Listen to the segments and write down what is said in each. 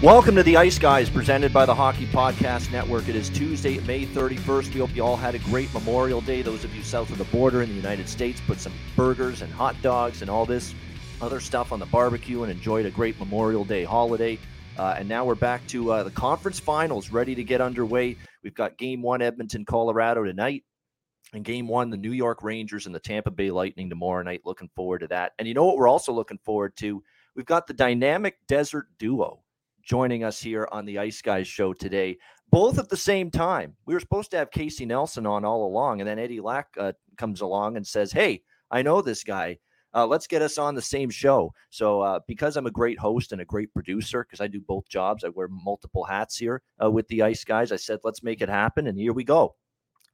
Welcome to the Ice Guys, presented by the Hockey Podcast Network. It is Tuesday, May 31st. We hope you all had a great Memorial Day. Those of you south of the border in the United States put some burgers and hot dogs and all this other stuff on the barbecue and enjoyed a great Memorial Day holiday. Uh, and now we're back to uh, the conference finals, ready to get underway. We've got game one, Edmonton, Colorado tonight. And game one, the New York Rangers and the Tampa Bay Lightning tomorrow night. Looking forward to that. And you know what we're also looking forward to? We've got the dynamic desert duo joining us here on the Ice Guys show today, both at the same time. We were supposed to have Casey Nelson on all along, and then Eddie Lack uh, comes along and says, Hey, I know this guy. Uh, let's get us on the same show. So, uh, because I'm a great host and a great producer, because I do both jobs, I wear multiple hats here uh, with the Ice Guys. I said, let's make it happen. And here we go.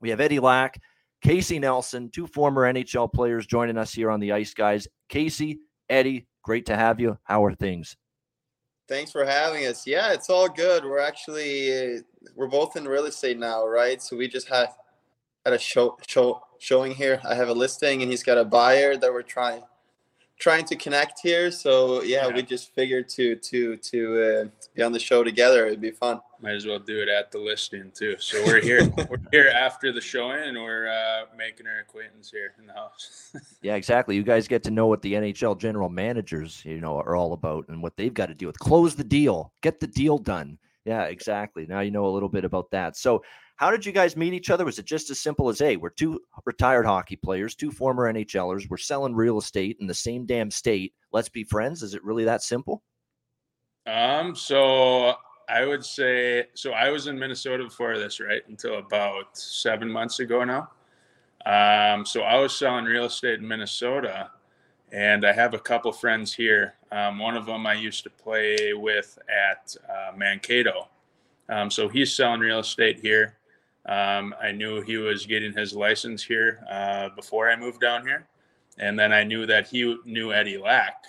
We have Eddie Lack, Casey Nelson, two former NHL players joining us here on the Ice Guys. Casey, Eddie, great to have you. How are things? Thanks for having us. Yeah, it's all good. We're actually we're both in real estate now, right? So we just had had a show show showing here. I have a listing, and he's got a buyer that we're trying trying to connect here. So yeah, yeah. we just figured to to to uh, be on the show together. It'd be fun. Might as well do it at the listing too. So we're here. we're here after the showing, and we're uh, making our acquaintance here in the house. yeah, exactly. You guys get to know what the NHL general managers, you know, are all about and what they've got to deal with. Close the deal, get the deal done. Yeah, exactly. Now you know a little bit about that. So how did you guys meet each other? Was it just as simple as, hey, we're two retired hockey players, two former NHLers, we're selling real estate in the same damn state. Let's be friends. Is it really that simple? Um, so I would say so I was in Minnesota before this, right? Until about seven months ago now. Um, so I was selling real estate in Minnesota and I have a couple friends here. Um, one of them I used to play with at uh, Mankato. Um, so he's selling real estate here. Um, I knew he was getting his license here uh, before I moved down here. And then I knew that he knew Eddie Lack,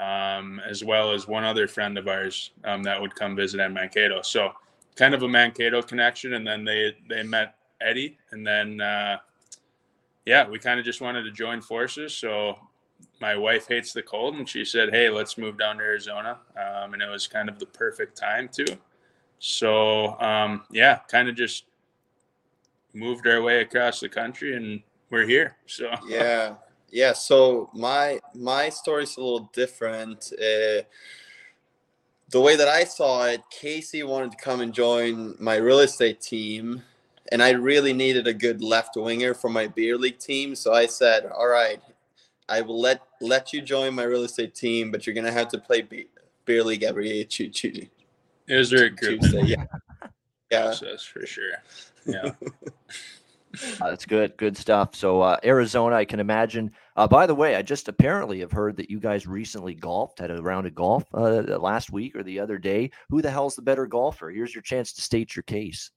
um, as well as one other friend of ours um, that would come visit at Mankato. So kind of a Mankato connection. And then they, they met Eddie. And then, uh, yeah, we kind of just wanted to join forces. So my wife hates the cold and she said, Hey, let's move down to Arizona. Um, and it was kind of the perfect time too. So, um, yeah, kind of just moved our way across the country and we're here. So yeah, yeah. So my my story's a little different. Uh, the way that I saw it, Casey wanted to come and join my real estate team, and I really needed a good left winger for my beer league team. So I said, "All right, I will let let you join my real estate team, but you're gonna have to play beer league every Tuesday." It was very good. Tuesday, yeah, yeah, process for sure. Yeah. Uh, that's good, good stuff. So uh, Arizona, I can imagine. Uh, by the way, I just apparently have heard that you guys recently golfed, had a round of golf uh, last week or the other day. Who the hell's the better golfer? Here's your chance to state your case.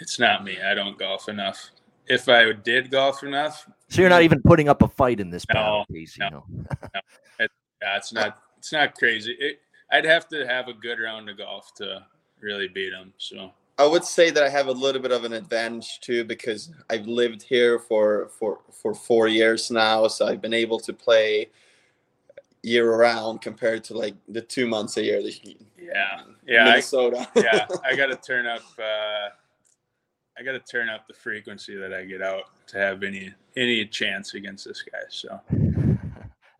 It's not me. I don't golf enough. If I did golf enough, so you're not even putting up a fight in this no, case, no, no. It, yeah, it's not. It's not crazy. It, I'd have to have a good round of golf to really beat him. So I would say that I have a little bit of an advantage too because I've lived here for for for four years now, so I've been able to play year round compared to like the two months a year that you, yeah yeah Minnesota. I, yeah I got to turn up uh, I got to turn up the frequency that I get out to have any any chance against this guy. So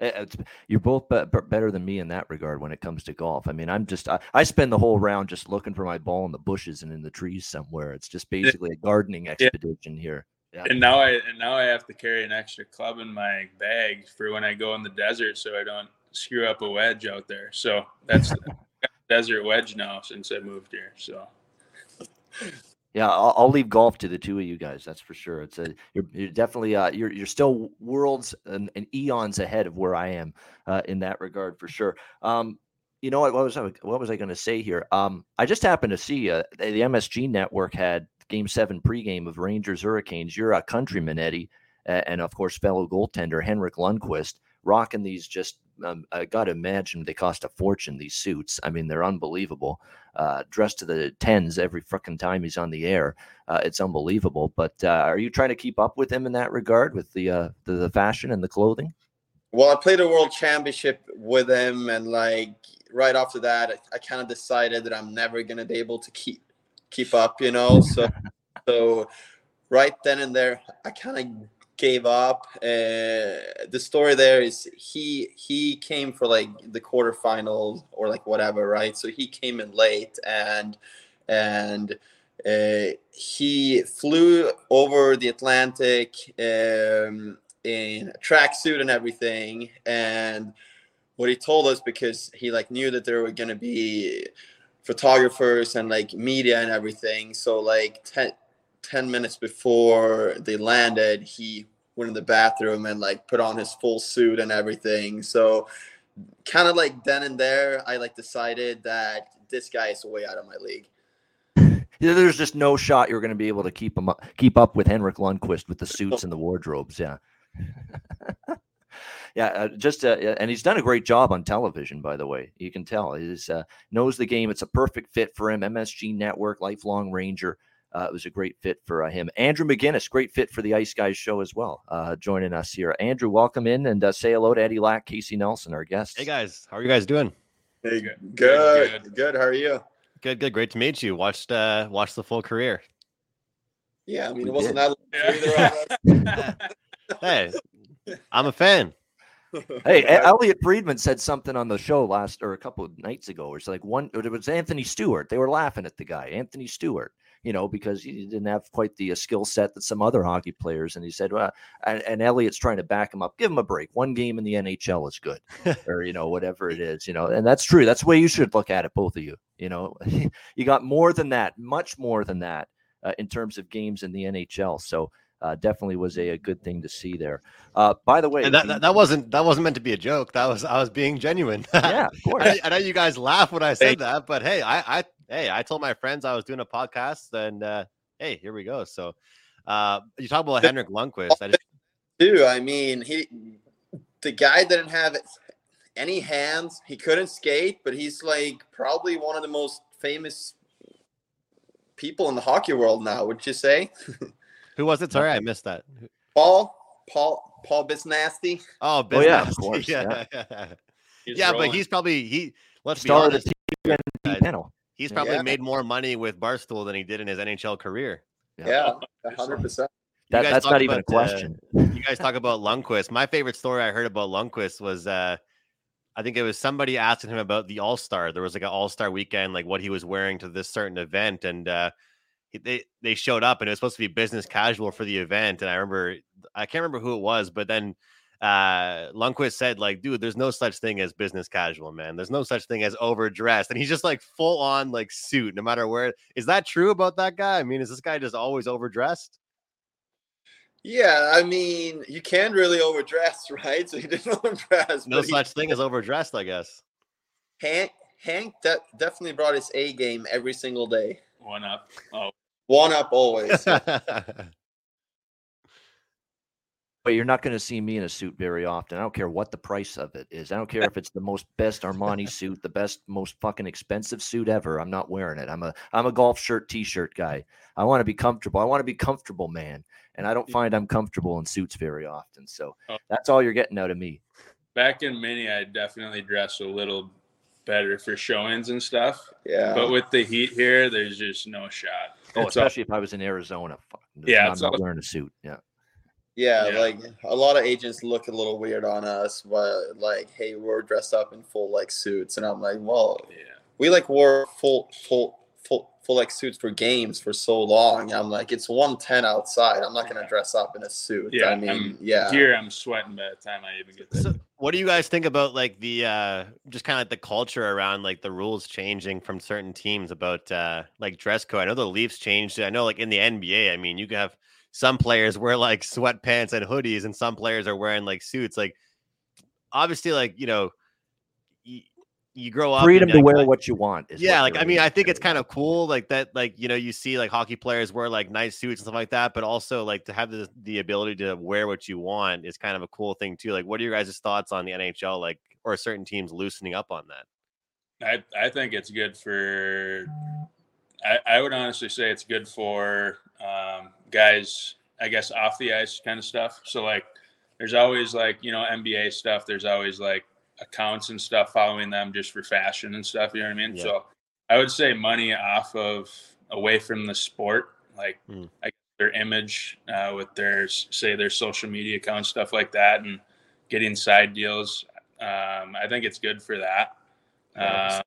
Eh, eh, you're both be- better than me in that regard when it comes to golf. I mean, I'm just I, I, spend the whole round just looking for my ball in the bushes and in the trees somewhere. It's just basically a gardening expedition yeah. here. Yeah. And now I and now I have to carry an extra club in my bag for when I go in the desert, so I don't screw up a wedge out there. So that's desert wedge now since I moved here. So yeah, I'll, I'll, leave golf to the two of you guys. That's for sure. It's a you're, you're definitely uh, you're you're still worlds and, and, eons ahead of where I am uh, in that regard for sure. Um, you know what? What was I what was I going to say here? Um, I just happened to see uh, the MSG network had Game Seven pregame of Rangers Hurricanes. You're a countryman, Eddie, and of course fellow goaltender Henrik Lundqvist, rocking these just. Um, I got to imagine they cost a fortune. These suits. I mean, they're unbelievable. Uh, dressed to the tens every freaking time he's on the air. Uh, it's unbelievable. But uh, are you trying to keep up with him in that regard, with the, uh, the the fashion and the clothing? Well, I played a world championship with him, and like right after that, I, I kind of decided that I'm never gonna be able to keep keep up, you know. So, so right then and there, I kind of gave up. Uh, the story there is he he came for like the quarterfinals or like whatever, right? So he came in late and and uh, he flew over the Atlantic um, in a tracksuit and everything. And what he told us because he like knew that there were gonna be photographers and like media and everything. So like 10, 10 minutes before they landed, he went in the bathroom and like put on his full suit and everything. So kind of like then and there, I like decided that this guy is way out of my league. Yeah, There's just no shot you're going to be able to keep him up, keep up with Henrik Lundqvist with the suits and the wardrobes. Yeah. yeah, uh, just uh, and he's done a great job on television. By the way, you can tell he uh, knows the game. It's a perfect fit for him. MSG Network, lifelong Ranger. Uh, it was a great fit for uh, him. Andrew McGinnis, great fit for the Ice Guys show as well. Uh, joining us here, Andrew, welcome in and say hello to Eddie Lack, Casey Nelson, our guests. Hey guys, how are you guys doing? Hey, good, good, good. good. How are you? Good, good. Great to meet you. Watched uh watched the full career. Yeah, I mean, it wasn't that either hey, I'm a fan. hey, Elliotte Friedman said something on the show last or a couple of nights ago. It's like one, it was Anthony Stewart. They were laughing at the guy, Anthony Stewart, you know, because he didn't have quite the uh, skill set that some other hockey players. And he said, well, and, and Elliotte's trying to back him up. Give him a break. One game in the NHL is good, or you know, whatever it is, you know. And that's true. That's the way you should look at it, both of you. You know, you got more than that, much more than that, uh, in terms of games in the NHL. So uh, definitely was a, a, good thing to see there. Uh, by the way, and that, that, that, wasn't that wasn't meant to be a joke. That was I was being genuine. yeah, of course. I, I, know you guys laugh when I said hey. that, but hey, I, I hey I told my friends I was doing a podcast, and uh, hey, here we go. So uh, you talk about Henrik Lundqvist. I just... Too, I mean, he the guy didn't have any hands. He couldn't skate, but he's like probably one of the most famous people in the hockey world now. Would you say? Who was it? Sorry, I missed that. Paul, Paul, Paul Biz Nasty. Oh, Biz Nasty. Oh, yeah, of course. yeah, yeah. yeah yeah but he's probably he. Let's Started be honest. He, panel. He's probably yeah. made more money with Barstool than he did in his NHL career. Yeah, hundred percent. That, that's not even a question. Uh, you guys talk about Lundqvist. My favorite story I heard about Lundqvist was uh, I think it was somebody asking him about the All Star. There was like an All Star weekend, like what he was wearing to this certain event, and uh, they they showed up and it was supposed to be business casual for the event. And I remember I can't remember who it was, but then uh Lundqvist said, like, dude, there's no such thing as business casual, man. There's no such thing as overdressed. And he's just like full on like suit, no matter where. Is that true about that guy? I mean, is this guy just always overdressed? Yeah, I mean, you can really overdress, right? So he didn't overdress. No such he, thing as overdressed, I guess. Hank Hank de- definitely brought his A game every single day. One up. Oh, one up always. but you're not going to see me in a suit very often. I don't care what the price of it is. I don't care if it's the most best Armani suit, the best, most fucking expensive suit ever. I'm not wearing it. I'm a I'm a golf shirt, t-shirt guy. I want to be comfortable. I want to be comfortable, man. And I don't find I'm comfortable in suits very often. So oh. that's all you're getting out of me. Back in mini, I definitely dress a little better for showings and stuff. Yeah. But with the heat here, there's just no shot. Oh, it's especially if I was in Arizona. Yeah, I'm not wearing a suit. Yeah. Yeah. Yeah, like a lot of agents look a little weird on us, but like, hey, we're dressed up in full like suits, and I'm like, well, yeah, we like wore full, full, full, full like suits for games for so long. I'm like, it's 110 outside. I'm not gonna dress up in a suit. Yeah, I mean, I'm, yeah. Here, I'm sweating by the time I even get there. So, what do you guys think about like the uh just kind of like the culture around like the rules changing from certain teams about uh like dress code? I know the Leafs changed. I know like in the NBA, I mean, you can have some players wear like sweatpants and hoodies, and some players are wearing like suits. Like obviously, like you know, you grow up freedom to like, wear like- what you want. is yeah, like I mean, I think it's kind of cool, like that, like you know, you see like hockey players wear like nice suits and stuff like that, but also like to have the the ability to wear what you want is kind of a cool thing too. Like, what are your guys' thoughts on the NHL, like or certain teams loosening up on that? I, I think it's good for. I, I would honestly say it's good for um, guys, I guess, off the ice kind of stuff. So, like, there's always like, you know, NBA stuff. There's always like accounts and stuff following them just for fashion and stuff. You know what I mean? Yeah. So, I would say money off of away from the sport, like Mm. I, their image uh, with their, say, their social media accounts, stuff like that, and getting side deals. Um, I think it's good for that. Yeah, Uh,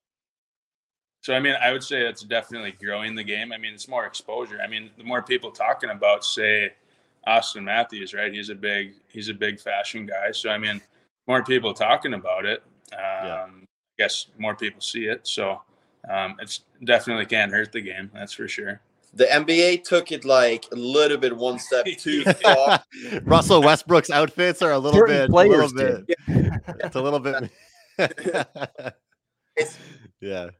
so I mean, I would say it's definitely growing the game. I mean, it's more exposure. I mean, the more people talking about, say, Auston Matthews, right? He's a big, he's a big fashion guy. So I mean, more people talking about it. Um, Yeah. I guess more people see it. So um, it's definitely can't hurt the game. That's for sure. The NBA took it like a little bit one step too far. Russell Westbrook's outfits are a little Certain bit, a players little bit. It's a little bit. It's yeah.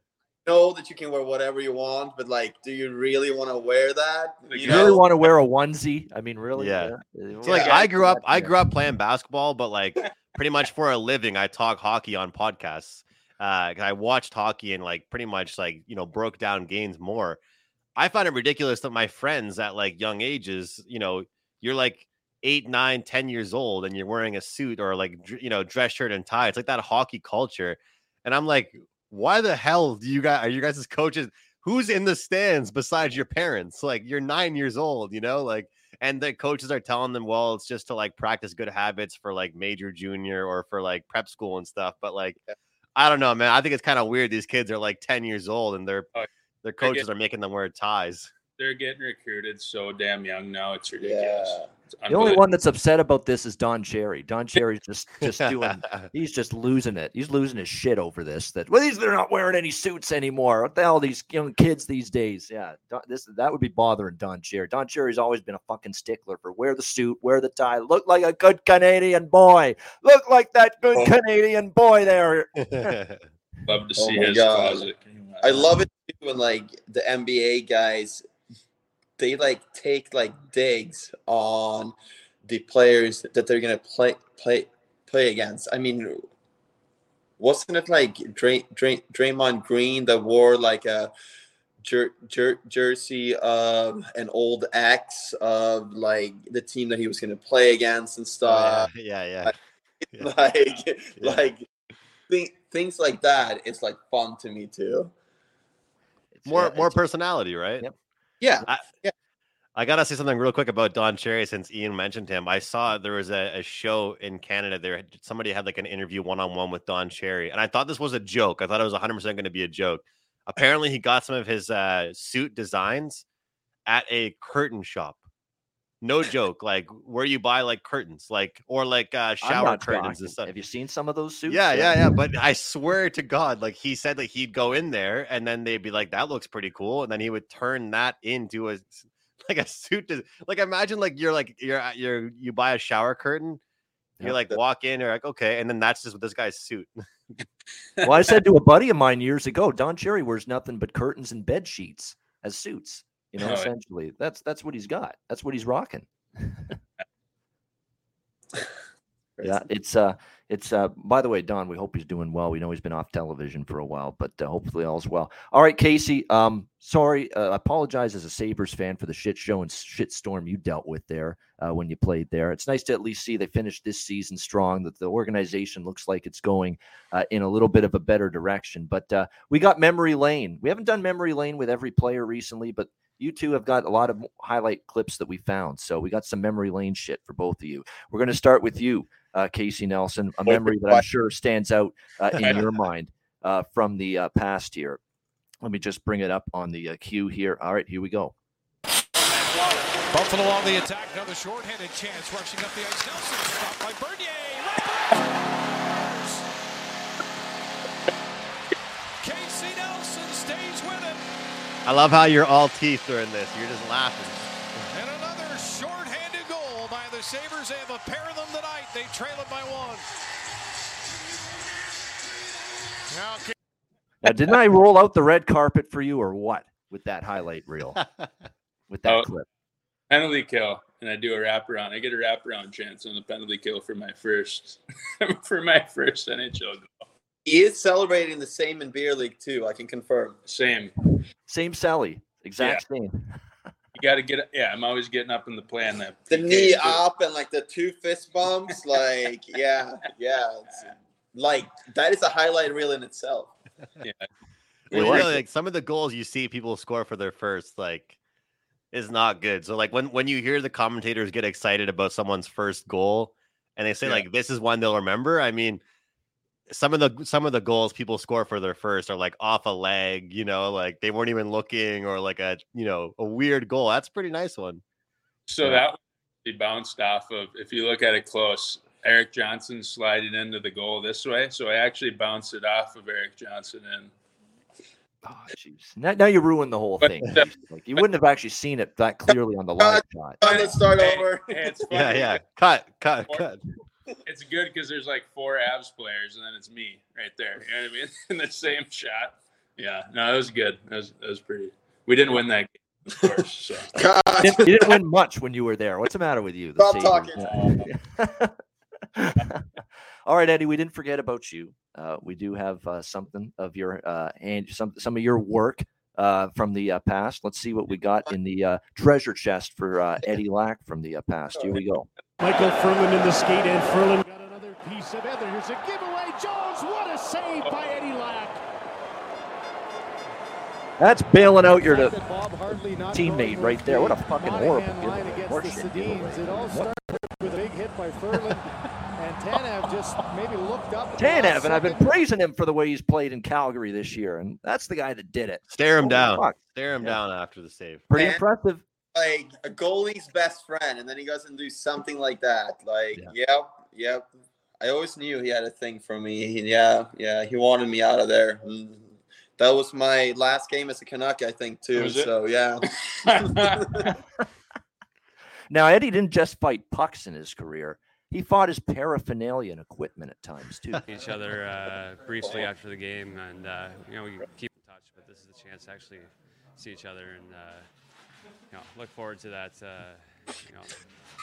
Know that you can wear whatever you want, but like, do you really want to wear that? Like, You You really want to wear a onesie? I mean, really? Yeah. Yeah. So like Yeah. I grew up I grew up playing basketball, but like pretty much for a living I talk hockey on podcasts. Uh 'cause I watched hockey and like pretty much like, you know, broke down games more. I find it ridiculous that my friends at like young ages, you know, you're like eight, nine, ten years old and you're wearing a suit or like you know, dress shirt and tie. It's like that hockey culture. And I'm like, why the hell do you guys are you guys as coaches? Who's in the stands besides your parents? Like you're nine years old, you know, like and the coaches are telling them, well, it's just to like practice good habits for like major junior or for like prep school and stuff. But like, I don't know, man. I think it's kind of weird. These kids are like 10 years old and their Oh, their coaches are making them wear ties. They're getting recruited so damn young now. It's ridiculous. Yeah. It's The only one that's upset about this is Don Cherry. Don Cherry's just just doing. He's just losing it. He's losing his shit over this. That well, these they're not wearing any suits anymore. What the hell, these young kids these days? Yeah, Don, this that would be bothering Don Cherry. Don Cherry's always been a fucking stickler for wear the suit, wear the tie, look like a good Canadian boy, look like that good Oh. Canadian boy there. love to Oh see my his God. closet. I love it too when like the NBA guys they like take like digs on the players that they're gonna play play play against. I mean, wasn't it like Dray, Dray, Draymond Green that wore like a jer- jer- jersey of an old ex of like the team that he was gonna play against and Oh, stuff? yeah, yeah, yeah. Yeah. like Yeah. like thi- things like that. It's like fun to me too. More Yeah, more personality, right? Yep. Yeah. I gotta say something real quick about Don Cherry since Ian mentioned him. I saw there was a, a show in Canada. There, somebody had like an interview one on one with Don Cherry, and I thought this was a joke. I thought it was 100 percent going to be a joke. Apparently, he got some of his uh, suit designs at a curtain shop. No joke, like where you buy like curtains, like or like uh, shower curtains and stuff. Have you seen some of those suits? Yeah, yeah, yeah. But I swear to God, like he said that he'd go in there and then they'd be like, that looks pretty cool. And then he would turn that into a like a suit. To, like imagine like you're like you're you're you buy a shower curtain, you Yeah. like walk in, you're like, okay, and then that's just this guy's suit. Well, I said to a buddy of mine years ago, Don Cherry wears nothing but curtains and bed sheets as suits. You know, essentially, that's that's what he's got. That's what he's rocking. Yeah, it's uh, it's uh. By the way, Don, we hope he's doing well. We know he's been off television for a while, but uh, hopefully all's well. All right, Casey. Um, sorry, uh, I apologize as a Sabres fan for the shit show and shit storm you dealt with there uh, when you played there. It's nice to at least see they finished this season strong. That the organization looks like it's going uh, in a little bit of a better direction. But uh, we got memory lane. We haven't done memory lane with every player recently, but you two have got a lot of highlight clips that we found. So we got some memory lane shit for both of you. We're going to start with you, uh, Casey Nelson, a memory that I'm sure stands out uh, in your mind uh, from the uh, past here. Let me just bring it up on the uh, queue here. All right, here we go. Buffalo on the attack. Another shorthanded chance. Rushing up the ice. Nelson stopped by Bernier. I love how you're all teeth during this. You're just laughing. And another shorthanded goal by the Sabres. They have a pair of them tonight. They trail it by one. Now Now, didn't I roll out the red carpet for you or what with that highlight reel? With that Oh. clip. penalty kill, and I do a wraparound. I get a wraparound chance on the penalty kill for my first for my first NHL goal. He is celebrating the same in beer league too. I can confirm. Same. Same Sally. Exact same. You got to get. Yeah, I'm always getting up in the play on that. The knee too. up and like the two fist bumps. Like yeah, yeah. It's, like that is a highlight reel in itself. Yeah, Well, like really, like some of the goals you see people score for their first, like, is not good. So, like when when you hear the commentators get excited about someone's first goal, and they say Yeah. like this is one they'll remember. I mean, some of the some of the goals people score for their first are like off a leg, you know, like they weren't even looking, or like a you know a weird goal. That's a pretty nice one. So Yeah. that he bounced off of. If you look at it close, Erik Johnson sliding into the goal this way. So I actually bounced it off of Erik Johnson and Oh, jeez. Now, now you ruined the whole But thing. the- Like, you wouldn't have actually seen it that clearly on the live shot. Let's start over. hey, it's Yeah, yeah. Cut, cut, cut. It's good because there's like four Avs players and then it's me right there. You know what I mean? In the same shot. Yeah, no, that was good. That was that was pretty. We didn't win that game, of course. So God. You didn't, you didn't win much when you were there. What's the matter with you? The Stop Sabres? Yeah. All right, Eddie. We didn't forget about you. Uh, we do have uh, something of your uh, and some some of your work uh, from the uh, past. Let's see what we got in the uh, treasure chest for uh, Eddie Lack from the uh, past. Here we go. Michael Ferland in the skate, and Ferland got another piece of Heather. Here's a giveaway. Jones, what a save by Eddie Lack. That's bailing out your not teammate right there. What a fucking horrible giveaway. giveaway. It all started with a big hit by Ferland, and Tanev just maybe looked up. Tanev, and I've been praising him for the way he's played in Calgary this year, and that's the guy that did it. Stare him Holy down. fuck. Stare him Yeah. down after the save. Pretty And- impressive. like a goalie's best friend, and then he goes and do something like that. Like, Yeah. yep, yep. I always knew he had a thing for me. He, yeah, yeah. He wanted me out of there. And that was my last game as a Canuck, I think, too. Was it? So yeah. Now, Eddie didn't just fight pucks in his career. He fought his paraphernalia and equipment at times too. each other uh, briefly after the game, and uh, you know we keep in touch. But this is the chance to actually see each other, and uh, you know look forward to that. Uh, you know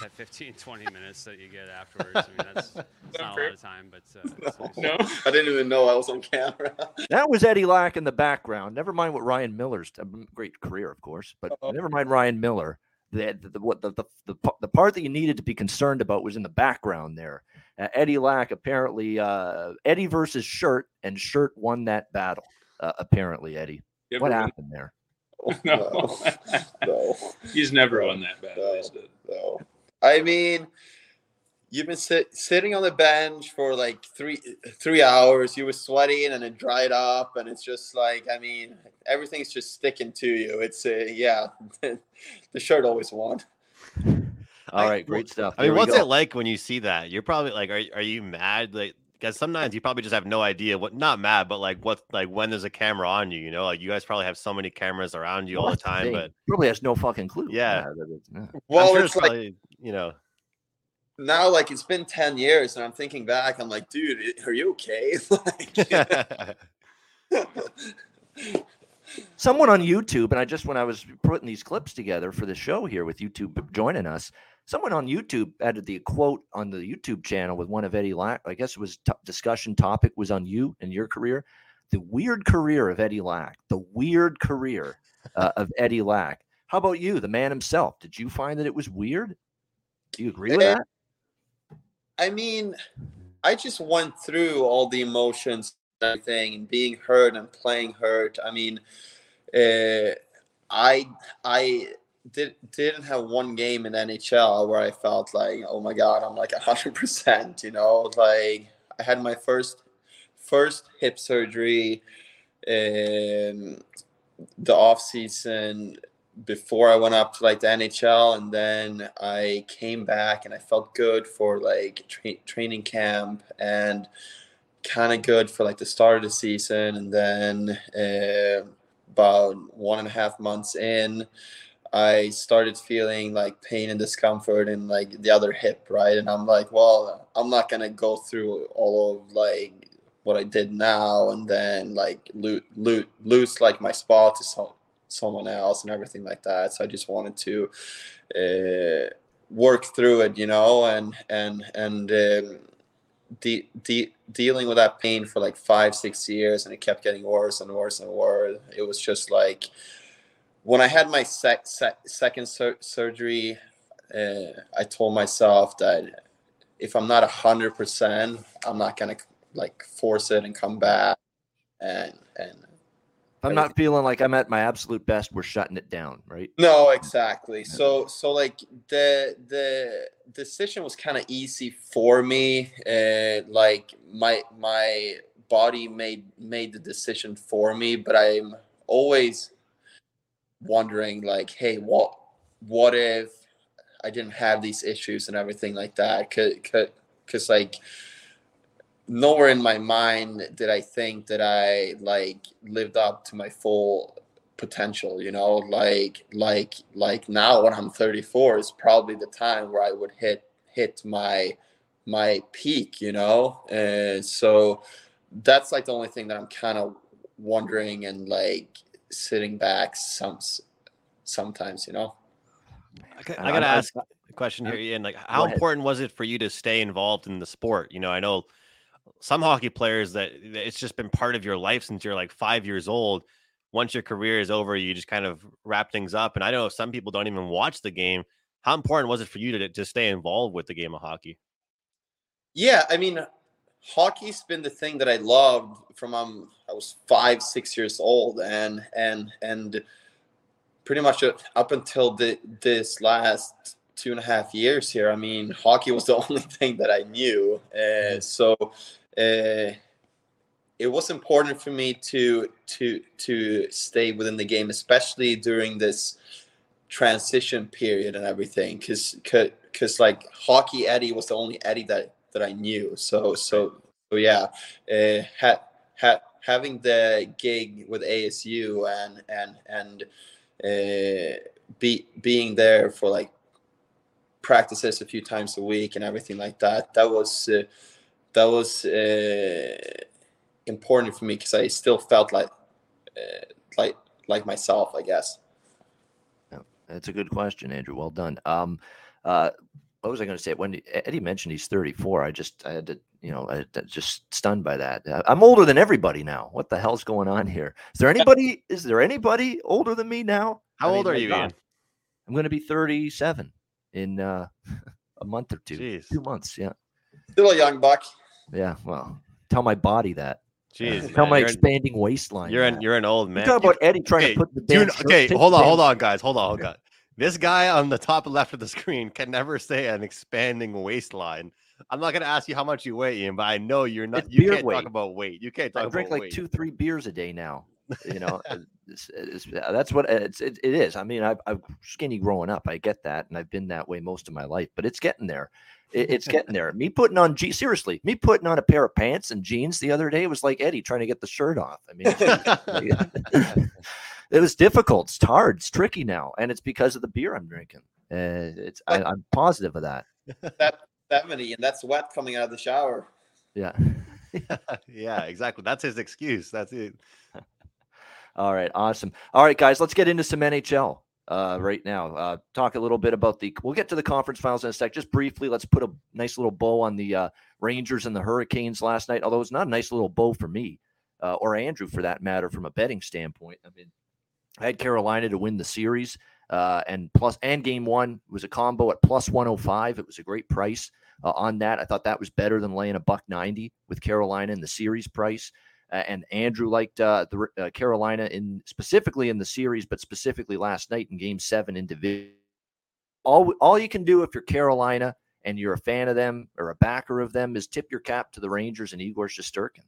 that 15, 20 minutes that you get afterwards. I mean that's it's not a lot of time, but uh, it's nice. no. I didn't even know I was on camera. That was Eddie Lack in the background. Never mind what Ryan Miller's a great career, of course, but Oh. never mind Ryan Miller. The, the, the, what the, the, the, the part that you needed to be concerned about was in the background there. Uh, Eddie Lack apparently, uh, Eddie versus Shirt, and Shirt won that battle. Uh, apparently, Eddie. You What ever win- happened there? No. no, He's never won that battle. No. no. I mean, you've been sit, sitting on the bench for like three three hours. You were sweating and it dried up, and it's just like I mean, everything's just sticking to you. It's uh, yeah, the shirt always won. All I- right, great stuff. I mean, what's go. it like when you see that? You're probably like, are are you mad? Like, because sometimes you probably just have no idea what. Not mad, but like what, like when there's a camera on you. You know, like you guys probably have so many cameras around you all Well, the the time. thing. But probably has no fucking clue. Yeah. yeah. Well, sure it's like probably, you know, now, like it's been ten years, and I'm thinking back. I'm like, dude, are you okay? like, someone on YouTube, and I just when I was putting these clips together for the show here with YouTube joining us, someone on YouTube added the quote on the YouTube channel with one of Eddie Lack. I guess it was t- discussion topic was on you and your career, the weird career of Eddie Lack, the weird career uh, of Eddie Lack. How about you, the man himself? Did you find that it was weird? Do you agree with Eh, that? I mean, I just went through all the emotions, and everything, and being hurt and playing hurt. I mean, uh, I I did didn't have one game in NHL where I felt like, oh my god, I'm like hundred percent. You know, like I had my first first hip surgery in the off season before I went up to like the NHL, and then I came back and I felt good for like tra- training camp and kind of good for like the start of the season, and then uh, about one and a half months in, I started feeling like pain and discomfort in like the other hip, right? And I'm like, well, I'm not gonna go through all of like what I did now, and then like lose lose like my spot to some someone else and everything like that. So I just wanted to uh, work through it, you know, and and and um, de- de- dealing with that pain for like five six years, and it kept getting worse and worse and worse. It was just like when I had my sec- sec- second sur- surgery, uh, I told myself that if I'm not a hundred percent, I'm not gonna like force it and come back and and I'm not feeling like I'm at my absolute best, we're shutting it down, right? No, exactly. So so like the the decision was kind of easy for me. Uh, like my my body made made the decision for me, but I'm always wondering like, hey, what what if I didn't have these issues and everything like that? Could could cause like nowhere in my mind did I think that I like lived up to my full potential you know? Like like like now when i'm 34 is probably the time where i would hit hit my my peak you know? And so that's like the only thing that i'm kind of wondering and like sitting back some sometimes you know? I, gotta ask a question here ian like how important was it for you to stay involved in the sport? You know i know some hockey players that it's just been part of your life since you're like five years old. Once your career is over, you just kind of wrap things up. And I know some people don't even watch the game. How important was it for you to, to stay involved with the game of hockey? Yeah, I mean, hockey's been the thing that I loved from um, I was five, six years old, and and and pretty much up until the, this last two and a half years here. I mean, hockey was the only thing that I knew, and so uh, it was important for me to to to stay within the game, especially during this transition period and everything, because because like hockey Eddie was the only Eddie that that I knew. So so so yeah, uh, ha, ha, having the gig with ASU and and and uh, be being there for like practices a few times a week and everything like that. That was uh, that was uh, important for me because I still felt like uh, like like myself, I guess. Yeah, that's a good question, Andrew. Well done. Um, uh, what was I going to say? When Eddie mentioned he's 34, I just I had to, you know, I just stunned by that. Uh, I'm older than everybody now. What the hell's going on here? Is there anybody? is there anybody older than me now? How I mean, old are you, God, Ian? I'm going to be 37 in uh, a month or two. Jeez. Two months, yeah. Still a young buck. Yeah, well, tell my body that. Jeez, tell man, my expanding an, waistline. You're an you're an old man. You talk about Eddie trying okay, to put the dude, Okay, hold on, hold on, guys, hold on, hold on. This guy on the top left of the screen can never say an expanding waistline. I'm not going to ask you how much you weigh, Ian, but I know you're not. It's you can't weight. talk about weight. You can't talk I about drink like weight. two, three beers a day now. You know, it's, it's, that's what it's, it, it is. I mean, I, I'm skinny growing up. I get that, and I've been that way most of my life. But it's getting there. It, it's getting there. Me putting on je- seriously, me putting on a pair of pants and jeans the other day was like Eddie trying to get the shirt off. I mean, it was difficult. It's hard. It's tricky now, and it's because of the beer I'm drinking. Uh, it's I, I'm positive of that. That 70, and that's wet coming out of the shower. Yeah. yeah, exactly. That's his excuse. That's it. All right, awesome. All right, guys, let's get into some NHL uh, right now. Uh, talk a little bit about the. We'll get to the conference finals in a sec. Just briefly, let's put a nice little bow on the uh, Rangers and the Hurricanes last night. Although it's not a nice little bow for me uh, or Andrew, for that matter, from a betting standpoint. I mean, I had Carolina to win the series, uh, and plus and game one was a combo at plus one hundred five. It was a great price uh, on that. I thought that was better than laying a buck ninety with Carolina in the series price. Uh, and Andrew liked uh, the uh, Carolina in specifically in the series, but specifically last night in Game Seven individual. All all you can do if you're Carolina and you're a fan of them or a backer of them is tip your cap to the Rangers and Igor Shesterkin.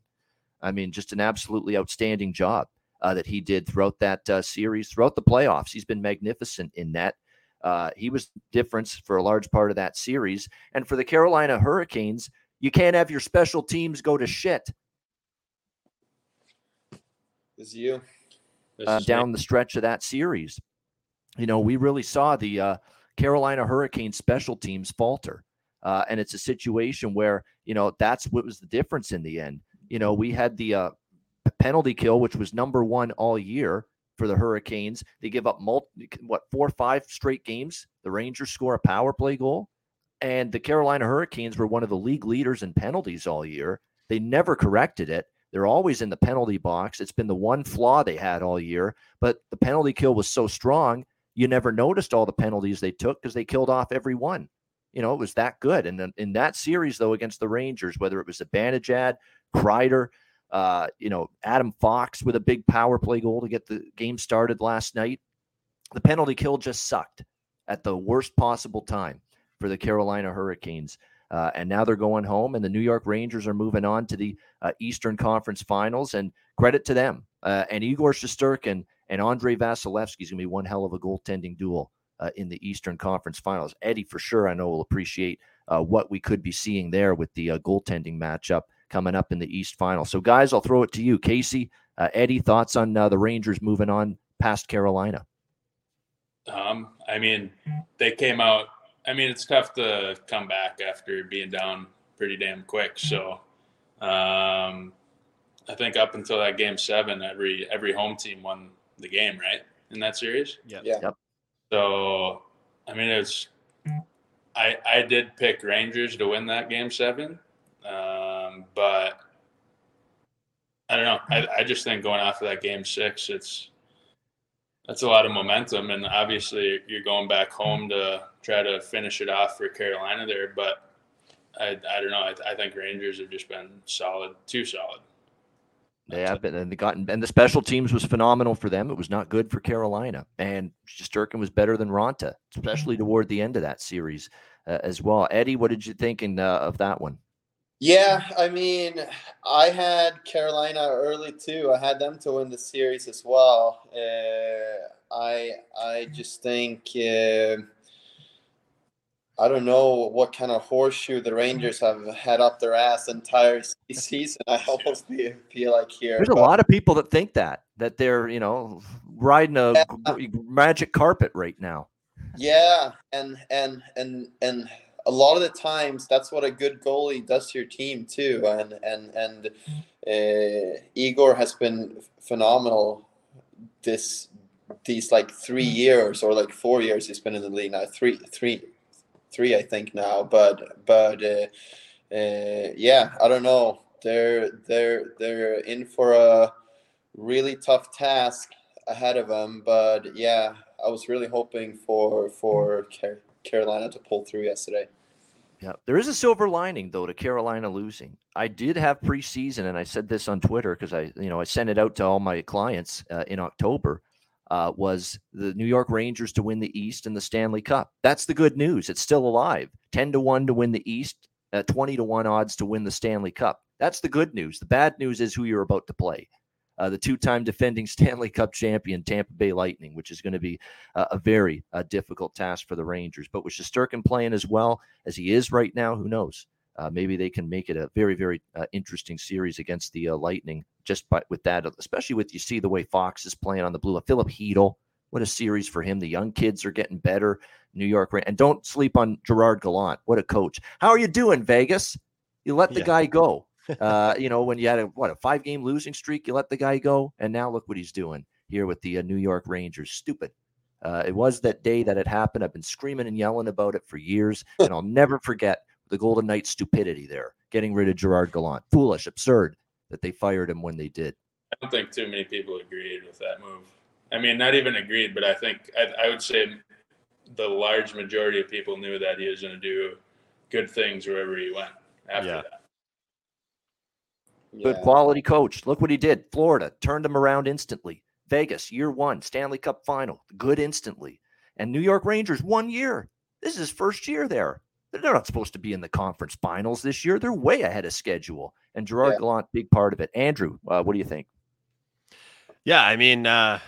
I mean, just an absolutely outstanding job uh, that he did throughout that uh, series, throughout the playoffs. He's been magnificent in that. Uh, he was difference for a large part of that series. And for the Carolina Hurricanes, you can't have your special teams go to shit Is you uh, down the stretch of that series. You know, we really saw the uh, Carolina Hurricane special teams falter. Uh, and it's a situation where, you know, that's what was the difference in the end. You know, we had the uh, penalty kill, which was number one all year for the Hurricanes. They give up multi, what four, or five straight games. The Rangers score a power play goal, and the Carolina Hurricanes were one of the league leaders in penalties all year. They never corrected it. They're always in the penalty box. It's been the one flaw they had all year, but the penalty kill was so strong, you never noticed all the penalties they took because they killed off every one. You know, it was that good. And then in that series, though, against the Rangers, whether it was Zibanejad, Kreider, uh, you know, Adam Fox with a big power play goal to get the game started last night, the penalty kill just sucked at the worst possible time for the Carolina Hurricanes. Uh, and now they're going home, and the New York Rangers are moving on to the uh, Eastern Conference Finals. And credit to them. Uh, and Igor Shesterkin and Andrei Vasilevskiy is going to be one hell of a goaltending duel uh, in the Eastern Conference Finals. Eddie, for sure, I know will appreciate uh, what we could be seeing there with the uh, goaltending matchup coming up in the East Final. So, guys, I'll throw it to you, Casey. Eddie, thoughts on the Rangers moving on past Carolina? Um, I mean, they came out I mean, it's tough to come back after being down pretty damn quick. So, um, I think up until that game seven, every every home team won the game, right? In that series. Yeah. Yeah. Yep. So, I mean, it's I I did pick Rangers to win that game seven, um, but I don't know. I I just think going off of that game six, it's that's a lot of momentum, and obviously you're going back home to try to finish it off for Carolina there. But I, I don't know. I, I think Rangers have just been solid, too solid. They have been, and they gotten, and the special teams was phenomenal for them. It was not good for Carolina, and Shesterkin was better than Raanta, especially toward the end of that series uh, as well. Eddie, what did you think in, uh, of that one? Yeah, I mean, I had Carolina early too. I had them to win the series as well. Uh, I I just think uh, I don't know what kind of horseshoe the Rangers have had up their ass entire season. I almost feel like here. There's a lot of people that think that that they're you know riding a yeah. magic carpet right now. Yeah, and and and and a lot of the times that's what a good goalie does to your team too and and and uh, Igor has been phenomenal this these like three years or like four years he's been in the league now three three three I think now but but uh, uh, yeah I don't know they're they're they're in for a really tough task ahead of them but yeah I was really hoping for for Carolina to pull through yesterday yeah, there is a silver lining though to Carolina losing. I did have preseason, and I said this on Twitter because I, you know, I sent it out to all my clients uh, in October. Uh, was the New York Rangers to win the East and the Stanley Cup? That's the good news. It's still alive. Ten to one to win the East, uh, twenty to one odds to win the Stanley Cup. That's the good news. The bad news is who you're about to play uh, the two-time defending Stanley Cup champion Tampa Bay Lightning, which is going to be uh, a very uh, difficult task for the Rangers. But with Shesterkin playing as well as he is right now, who knows? Uh, maybe they can make it a very, very uh, interesting series against the uh, Lightning. Just by, with that, especially with you see the way Fox is playing on the blue. Filip Chytil, what a series for him. The young kids are getting better. New York, and don't sleep on Gerard Gallant. What a coach! How are you doing, Vegas? You let the yeah. guy go uh, you know, when you had a what a five game losing streak, you let the guy go, and now look what he's doing here with the uh, New York Rangers. Stupid. Uh, it was that day that it happened. I've been screaming and yelling about it for years, and I'll never forget the Golden Knights' stupidity there, getting rid of Gerard Gallant. Foolish, absurd that they fired him when they did. I don't think too many people agreed with that move. I mean, not even agreed, but I think I, I would say the large majority of people knew that he was going to do good things wherever he went after yeah. that. Good quality coach. Look what he did. Florida turned him around instantly. Vegas, year one, Stanley Cup final, good instantly. And New York Rangers, one year. This is his first year there. They're not supposed to be in the conference finals this year. They're way ahead of schedule. And Gerard yeah. Gallant, big part of it. Andrew, uh, what do you think? Yeah, I mean, uh,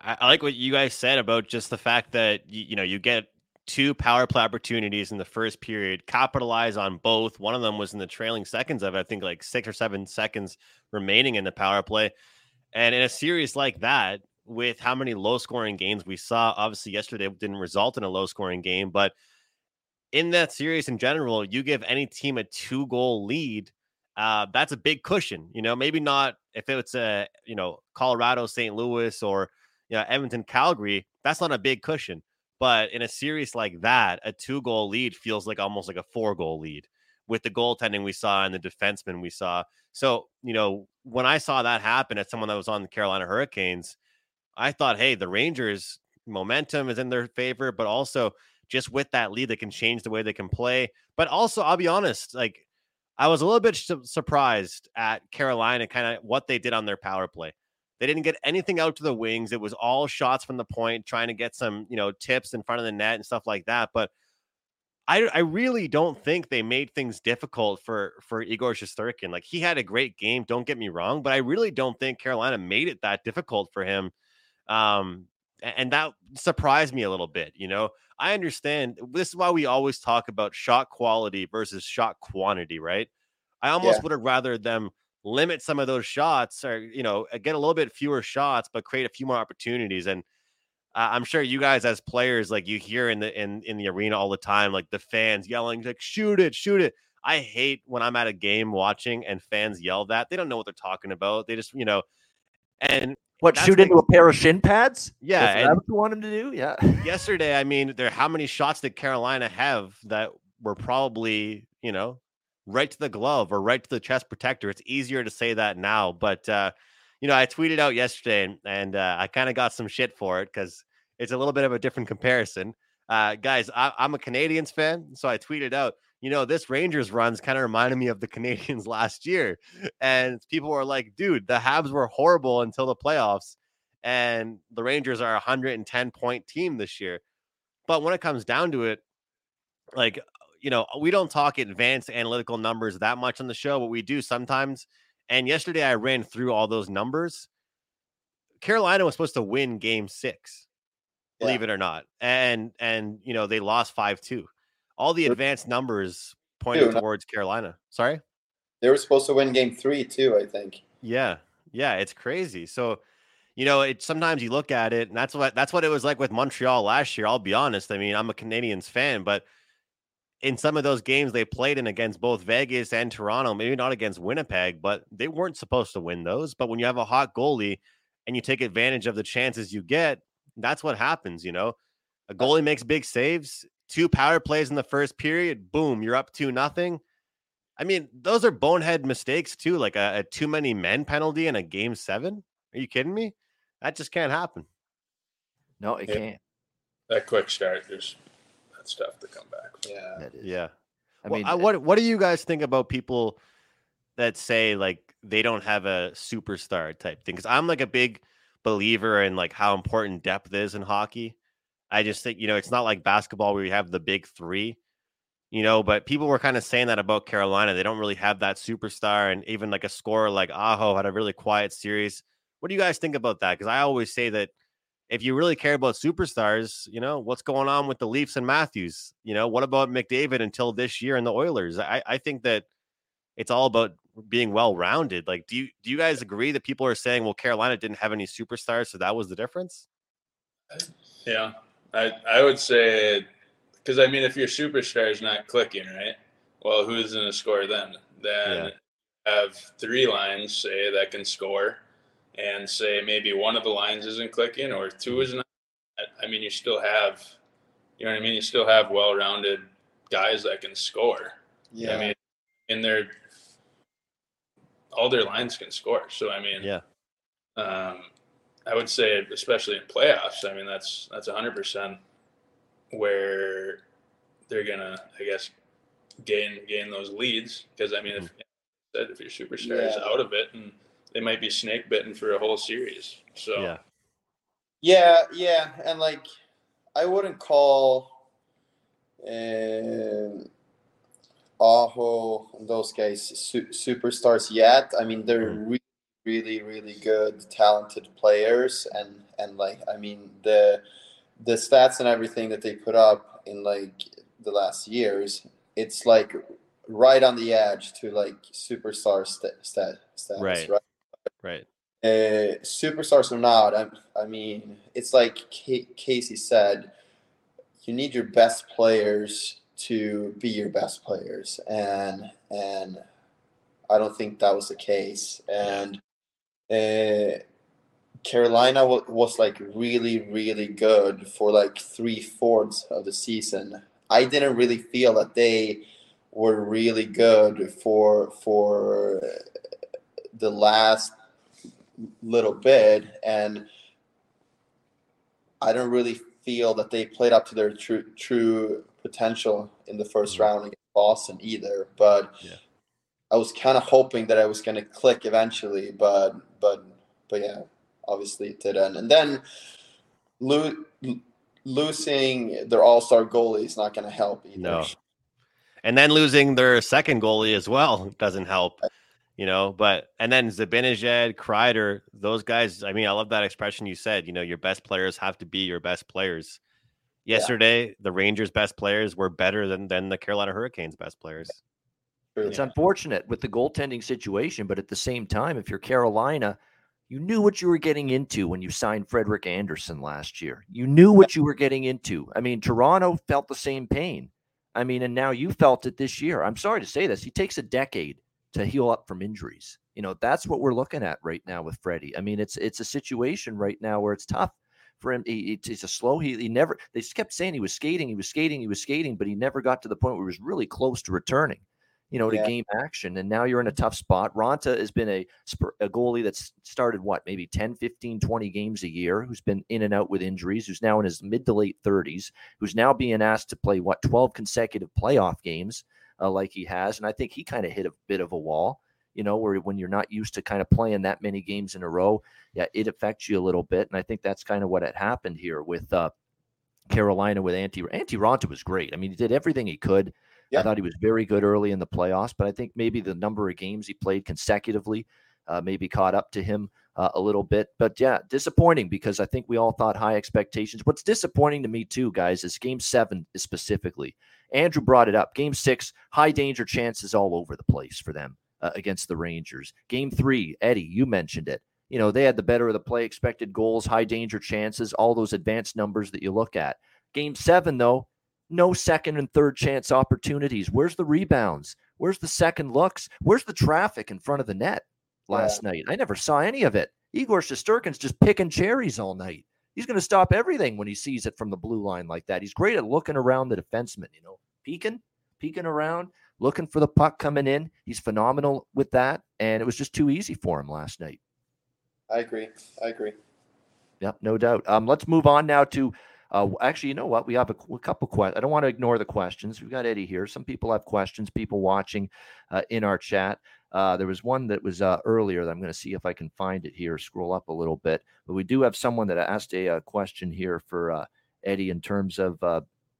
I, I, like what you guys said about just the fact that you, you know you get two power play opportunities in the first period, capitalize on both. One of them was in the trailing seconds of I think like six or seven seconds remaining in the power play. And in a series like that, with how many low scoring games we saw, obviously yesterday didn't result in a low scoring game, but in that series in general, you give any team a two goal lead uh, that's a big cushion. You know, maybe not if it's a you know Colorado, St. Louis, or you know Edmonton, Calgary. That's not a big cushion. But in a series like that, a two goal lead feels like almost like a four goal lead with the goaltending we saw and the defensemen we saw. So, you know, when I saw that happen as someone that was on the Carolina Hurricanes, I thought, hey, the Rangers momentum is in their favor, but also just with that lead, they can change the way they can play. But also, I'll be honest, like I was a little bit su- surprised at Carolina, kind of what they did on their power play. They didn't get anything out to the wings. It was all shots from the point, trying to get some, you know, tips in front of the net and stuff like that. But I, I really don't think they made things difficult for for Igor Shesterkin. Like he had a great game, don't get me wrong, but I really don't think Carolina made it that difficult for him. Um, and that surprised me a little bit. You know, I understand this is why we always talk about shot quality versus shot quantity, right? I almost Yeah. would have rather them limit some of those shots or you know get a little bit fewer shots but create a few more opportunities and uh, i'm sure you guys as players like you hear in the in in the arena all the time like the fans yelling like shoot it shoot it i hate when i'm at a game watching and fans yell that they don't know what they're talking about they just you know and What, That's shoot into a pair of shin pads? Yeah, Is that what you want him to do? Yeah. yesterday, I mean, there how many shots did Carolina have that were probably, you know, right to the glove or right to the chest protector? It's easier to say that now, but uh, you know, I tweeted out yesterday and, and uh, I kind of got some shit for it because it's a little bit of a different comparison. Uh, guys, I, I'm a Canadiens fan, so I tweeted out, you know, this Rangers runs kind of reminded me of the Canadiens last year, and people were like, dude, the Habs were horrible until the playoffs and the Rangers are a 110 point team this year. But when it comes down to it, like, uh, you know, we don't talk advanced analytical numbers that much on the show, but we do sometimes. And yesterday I ran through all those numbers. Carolina was supposed to win game six, believe it or not. And, and, you know, they lost 5 2. All the advanced numbers pointed Dude, towards Carolina. Sorry? They were supposed to win game three too, I think. Yeah. Yeah, it's crazy. So, you know, it sometimes you look at it, and that's what that's what it was like with Montreal last year. I'll be honest. I mean, I'm a Canadiens fan, but in some of those games they played in against both Vegas and Toronto, maybe not against Winnipeg, but they weren't supposed to win those. But when you have a hot goalie and you take advantage of the chances you get, that's what happens, you know. A goalie makes big saves, two power plays in the first period, boom, you're up to nothing. I mean, those are bonehead mistakes too, like a, a too many men penalty in a game seven. Are you kidding me? That just can't happen. No, it Yeah. can't. That quick start, there's that's tough to come back. Yeah. That is. Yeah. I Well, mean, uh, I- what what do you guys think about people that say like they don't have a superstar type thing? Because I'm like a big believer in like how important depth is in hockey. I just think you know it's not like basketball where you have the big three, you know. But people were kind of saying that about Carolina. They don't really have that superstar, and even like a scorer like Aho had a really quiet series. What do you guys think about that? Because I always say that if you really care about superstars, you know, what's going on with the Leafs and Matthews? You know, what about McDavid until this year and the Oilers? I, I think that it's all about being well rounded. Like, do you do you guys agree that people are saying, well, Carolina didn't have any superstars, so that was the difference? Yeah, I I would say because I mean, if your superstar is not clicking, right? Well, who's going to score then? Then have three lines say that can score, and say maybe one of the lines isn't clicking or two is not. I- mean, you still have, you know what I mean. You still have well-rounded guys that can score. Yeah. I mean, and they're all their lines can score. So I mean, Yeah. um, I would say, especially in playoffs, I mean that's that's hundred percent where they're gonna, I guess, gain gain those leads. Because I mean, if if your superstar is out of it, and they might be snake bitten for a whole series. So Yeah. Yeah, yeah, and like I wouldn't call um, Aho and those guys su- superstars yet. I mean, they're Mm. really, really, really good, talented players, and and like I mean the the stats and everything that they put up in like the last years, it's like right on the edge to like superstar st- stat status, Right. right? Right. uh, superstars or not, I, I mean, it's like K- Casey said, you need your best players to be your best players, and and I don't think that was the case. And uh, Carolina w- was like really, really good for like three fourths of the season. I didn't really feel that they were really good for for the last little bit, and I don't really feel that they played up to their true true potential in the 1st Mhm. round against Boston either. But Yeah. I was kind of hoping that I was going to click eventually, but but but yeah, obviously it didn't. And then lo- losing their all star goalie is not going to help either. No. And then losing their second goalie as well doesn't help, you know. But and then Zibanejad, Kreider, those guys. I mean, I love that expression you said. You know, your best players have to be your best players. Yesterday, the Rangers' best players were better than than the Carolina Hurricanes' best players. True. It's unfortunate with the goaltending situation, but at the same time, if you're Carolina, you knew what you were getting into when you signed Frederik Andersen last year. You knew what you were getting into. I mean, Toronto felt the same pain. I mean, and now you felt it this year. I'm sorry to say this. He takes a decade to heal up from injuries. You know, that's what we're looking at right now with Freddie. I mean, it's it's a situation right now where it's tough for him. He, he- he's a slow. He, he never. They just kept saying he was skating, he was skating, he was skating, but he never got to the point where he was really close to returning you know, to Yeah. game action. And now you're in a tough spot. Raanta has been a, a goalie that's started what, maybe 10, 15, 20 games a year, who's been in and out with injuries, who's now in his mid to late 30s, who's now being asked to play what, 12 consecutive playoff games uh, like he has. And I think he kind of hit a bit of a wall. You know, where when you're not used to kind of playing that many games in a row, yeah, it affects you a little bit. And I think that's kind of what had happened here with uh, Carolina with Antti. Antti Raanta was great. I mean, he did everything he could. Yeah. I thought he was very good early in the playoffs, but I think maybe the number of games he played consecutively uh, maybe caught up to him uh, a little bit. But yeah, disappointing because I think we all thought high expectations. What's disappointing to me too, guys, is game seven specifically. Andrew brought it up. Game six, high danger chances all over the place for them uh, against the Rangers. Game three, Eddie, you mentioned it. You know, they had the better of the play, expected goals, high danger chances, all those advanced numbers that you look at. Game seven, though, no second and third chance opportunities. Where's the rebounds? Where's the second looks? Where's the traffic in front of the net last night? I never saw any of it. Igor Shesterkin's just picking cherries all night. He's going to stop everything when he sees it from the blue line like that. He's great at looking around the defenseman, you know, peeking, peeking around, looking for the puck coming in. He's phenomenal with that. And it was just too easy for him last night. I agree. I agree. Yep, no doubt. Um, let's move on now to. Uh, actually, you know what? We have a, a couple questions. I don't want to ignore the questions. We've got Eddie here. Some people have questions. People watching uh, in our chat. Uh, there was one that was uh, earlier that I'm going to see if I can find it here. Scroll up a little bit. But we do have someone that asked a, uh question here for uh, Eddie in terms of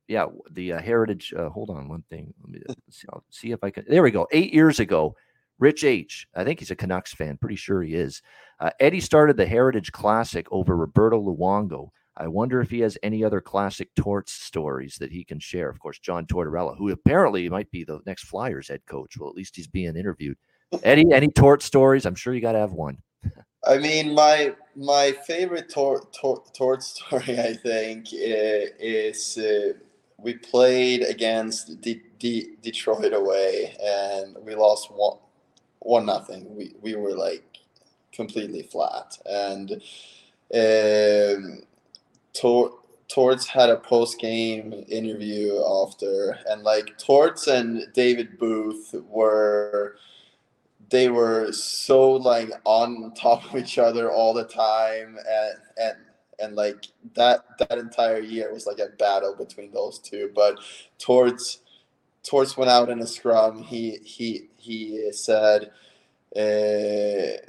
yeah the uh, heritage. Uh, hold on one thing. Let me see, see if I can. There we go. Eight years ago, Rich H. I think he's a Canucks fan. Pretty sure he is. Uh, Eddie started the Heritage Classic over Roberto Luongo. I wonder if he has any other classic torts stories that he can share. Of course, John Tortorella, who apparently might be the next Flyers head coach. Well, at least he's being interviewed. Eddie, any tort stories? I'm sure you got to have one. I mean, my my favorite tor- tor- tort story, I think, i- is uh, we played against D- D- Detroit away, and we lost one one nothing. We we were like completely flat, and um, Tor- Torts had a post game interview after, and like Torts and David Booth were they were so like on top of each other all the time and and and like that that entire year was like a battle between those two but Torts Torts went out in a scrum. He he he said uh,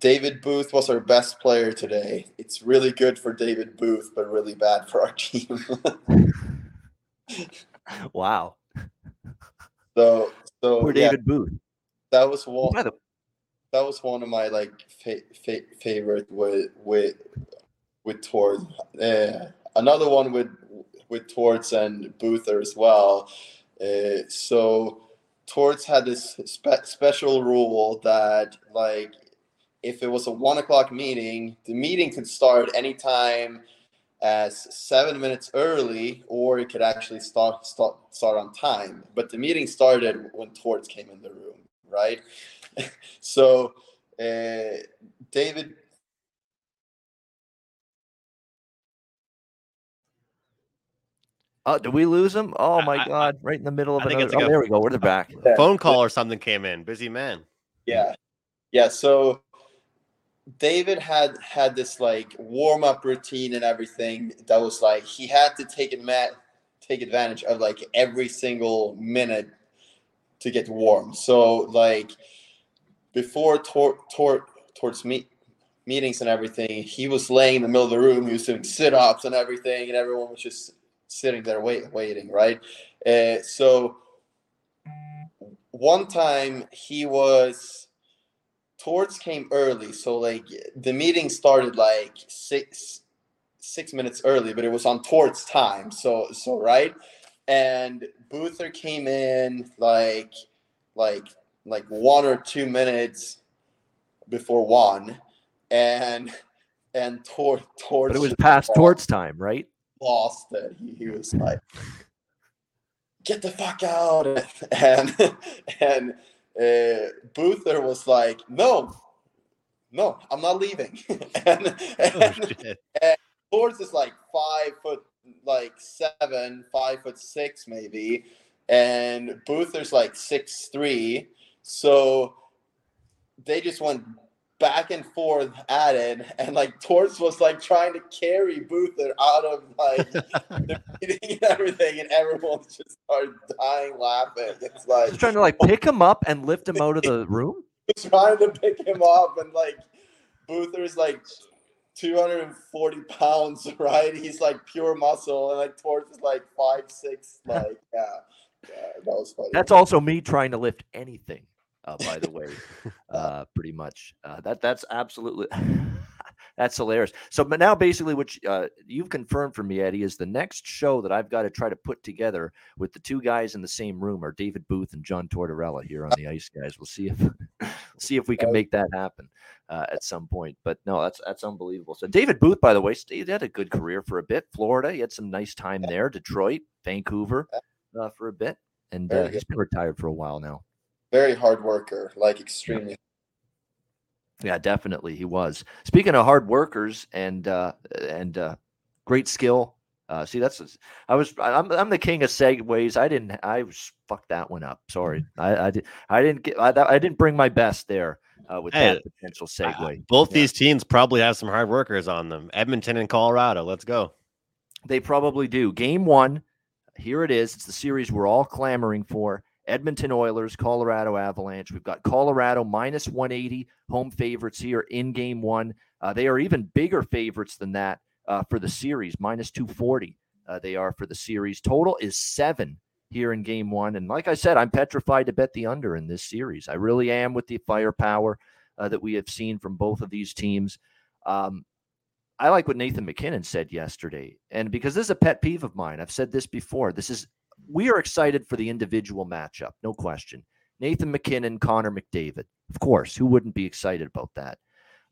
David Booth was our best player today. It's really good for David Booth, but really bad for our team. Wow. so, so Poor yeah, David Booth. that was one. The- that was one of my like fa- fa- favorite with with with Torts. Uh, another one with with Torts and Boother as well. Uh, so Torts had this spe- special rule that like if it was a one o'clock meeting, the meeting could start anytime as seven minutes early, or it could actually start start start on time. But the meeting started when Torts came in the room. right? so uh, David Oh, did we lose him? Oh my I- God! Right in the middle of I another. oh, there we go. We're the back. Phone call or something came in. Busy man. Yeah. Yeah. So David had had this like warm up routine and everything that was like he had to take adma- take advantage of like every single minute to get warm. So like before tor- tor- towards meet meetings and everything, he was laying in the middle of the room. He was doing sit ups and everything, and everyone was just sitting there wait, waiting, right? Uh, so one time he was Torts came early, so like the meeting started like six six minutes early, but it was on Torts time. So so right, and Boother came in like like like one or two minutes before one, and and Tor Torts But it was past lost- Torts time, right? lost it. He, he was like, "Get the fuck out!" And and uh, Boother was like, "No, no, I'm not leaving." and Oh, and shit. Torts is like five foot, like seven, five foot six maybe, and Boother's like six three. So they just went back and forth at it, and like Torts was like trying to carry Boother out of like the meeting and everything, and everyone just started dying laughing. It's like Just trying to like pick him up and lift him out of the room. trying to pick him up, and like Boother's like 240 pounds, right? He's like pure muscle, and like Torts is like five six. Like, yeah, yeah, that was funny. That's also me trying to lift anything. Uh, by the way, uh, pretty much. Uh, that that's absolutely that's hilarious. So, but now basically, what you- uh, you've confirmed for me, Eddie, is the next show that I've got to try to put together with the two guys in the same room are David Booth and John Tortorella here on the Ice Guys. We'll see if see if we can make that happen uh, at some point. But no, that's that's unbelievable. So David Booth, by the way, stayed had a good career for a bit. Florida, he had some nice time there. Detroit, Vancouver, uh, for a bit, and uh, he's been retired for a while now. Very hard worker, like extremely. Yeah, definitely he was. Speaking of hard workers and uh, and uh, great skill. Uh, see, that's I was I'm I'm the king of segues. I didn't I was fucked that one up. Sorry, I I, did, I didn't get I, I didn't bring my best there uh, with Hey, that potential segue. Both Yeah. these teams probably have some hard workers on them. Edmonton and Colorado. Let's go. They probably do. Game one, here it is. It's the series we're all clamoring for. Edmonton Oilers, Colorado Avalanche. We've got Colorado minus 180 home favorites here in game one. Uh, they are even bigger favorites than that uh, for the series, minus 240. Uh, they are for the series. Total is seven here in game one. And like I said, I'm petrified to bet the under in this series. I really am with the firepower uh, that we have seen from both of these teams. Um, I like what Nathan MacKinnon said yesterday. And because this is a pet peeve of mine, I've said this before. This is, we are excited for the individual matchup, no question. Nathan MacKinnon, Connor McDavid. Of course, who wouldn't be excited about that?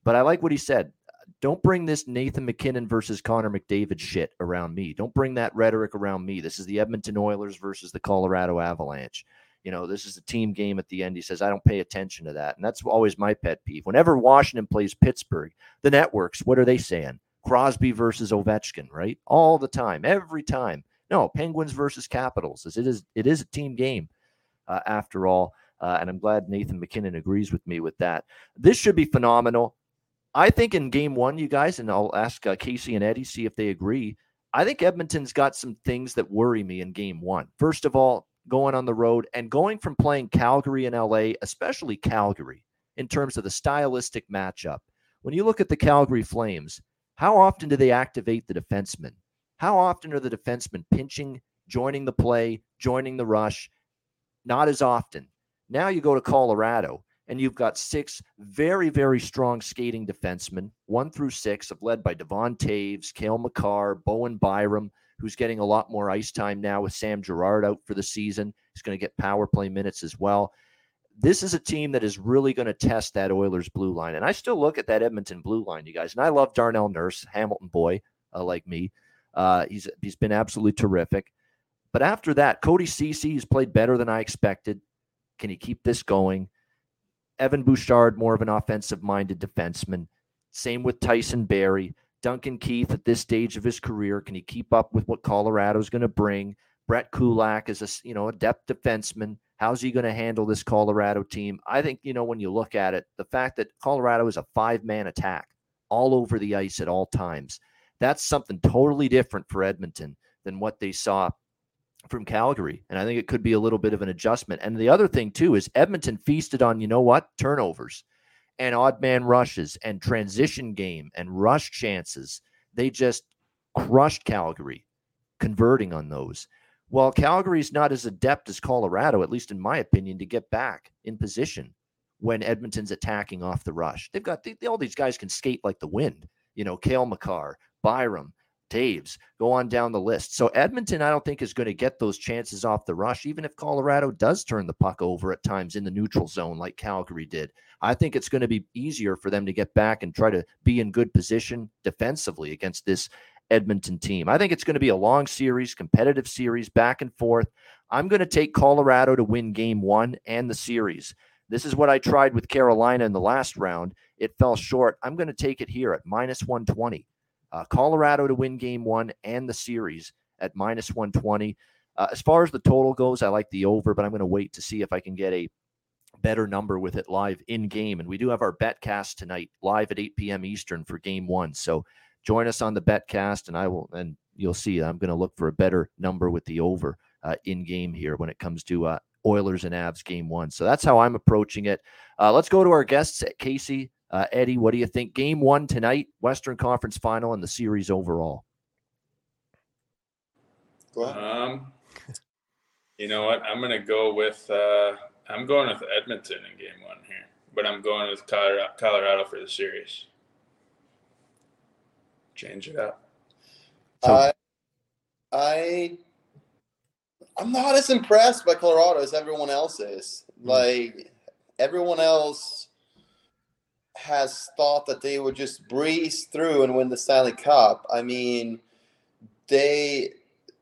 But I like what he said. Don't bring this Nathan MacKinnon versus Connor McDavid shit around me. Don't bring that rhetoric around me. This is the Edmonton Oilers versus the Colorado Avalanche. You know, this is a team game at the end. He says, I don't pay attention to that. And that's always my pet peeve. Whenever Washington plays Pittsburgh, the networks, what are they saying? Crosby versus Ovechkin, right? All the time, every time. No, Penguins versus Capitals. It is it is a team game, uh, after all. Uh, and I'm glad Nathan MacKinnon agrees with me with that. This should be phenomenal. I think in game one, you guys, and I'll ask uh, Casey and Eddie see if they agree. I think Edmonton's got some things that worry me in game one. First of all, going on the road and going from playing Calgary and LA, especially Calgary, in terms of the stylistic matchup. When you look at the Calgary Flames, how often do they activate the defensemen? How often are the defensemen pinching, joining the play, joining the rush? Not as often. Now you go to Colorado and you've got six very, very strong skating defensemen, one through six, of led by Devon Toews, Cale Makar, Bowen Byram, who's getting a lot more ice time now with Sam Girard out for the season. He's going to get power play minutes as well. This is a team that is really going to test that Oilers blue line. And I still look at that Edmonton blue line, you guys. And I love Darnell Nurse, Hamilton boy, uh, like me. Uh, he's he's been absolutely terrific. But after that, Cody Ceci has played better than I expected. Can he keep this going? Evan Bouchard, more of an offensive minded defenseman. Same with Tyson Barrie. Duncan Keith at this stage of his career, can he keep up with what Colorado's going to bring? Brett Kulak is a you know a depth defenseman. How's he going to handle this Colorado team? I think you know when you look at it, the fact that Colorado is a five man attack all over the ice at all times, that's something totally different for Edmonton than what they saw from Calgary. And I think it could be a little bit of an adjustment. And the other thing too is Edmonton feasted on you know what turnovers and odd man rushes and transition game and rush chances. They just crushed Calgary, converting on those. Well, Calgary's not as adept as Colorado, at least in my opinion, to get back in position when Edmonton's attacking off the rush. They've got they, all these guys can skate like the wind. You know, Cale Makar, Byram, Toews, go on down the list. So Edmonton, I don't think is going to get those chances off the rush, even if Colorado does turn the puck over at times in the neutral zone like Calgary did. I think it's going to be easier for them to get back and try to be in good position defensively against this Edmonton team. I think it's going to be a long series, competitive series, back and forth. I'm going to take Colorado to win game one and the series. This is what I tried with Carolina in the last round. It fell short. I'm going to take it here at minus 120. Uh, Colorado to win game one and the series at minus 120. Uh, as far as the total goes, I like the over, but I'm going to wait to see if I can get a better number with it live in game. And we do have our betcast tonight live at 8 p.m. Eastern for game one. So join us on the betcast, and I will, and you'll see I'm going to look for a better number with the over uh, in game here when it comes to uh, Oilers and Avs game one. So that's how I'm approaching it. Uh, let's go to our guests at Casey. Uh, Eddie, what do you think? Game one tonight, Western Conference final, and the series overall. Go ahead. Um, you know what? I'm going to go with uh, I'm going with Edmonton in game one here, but I'm going with Colorado, Colorado for the series. Change it up. I, I, I'm not as impressed by Colorado as everyone else is. Mm. Like everyone else has thought that they would just breeze through and win the Stanley Cup. I mean, they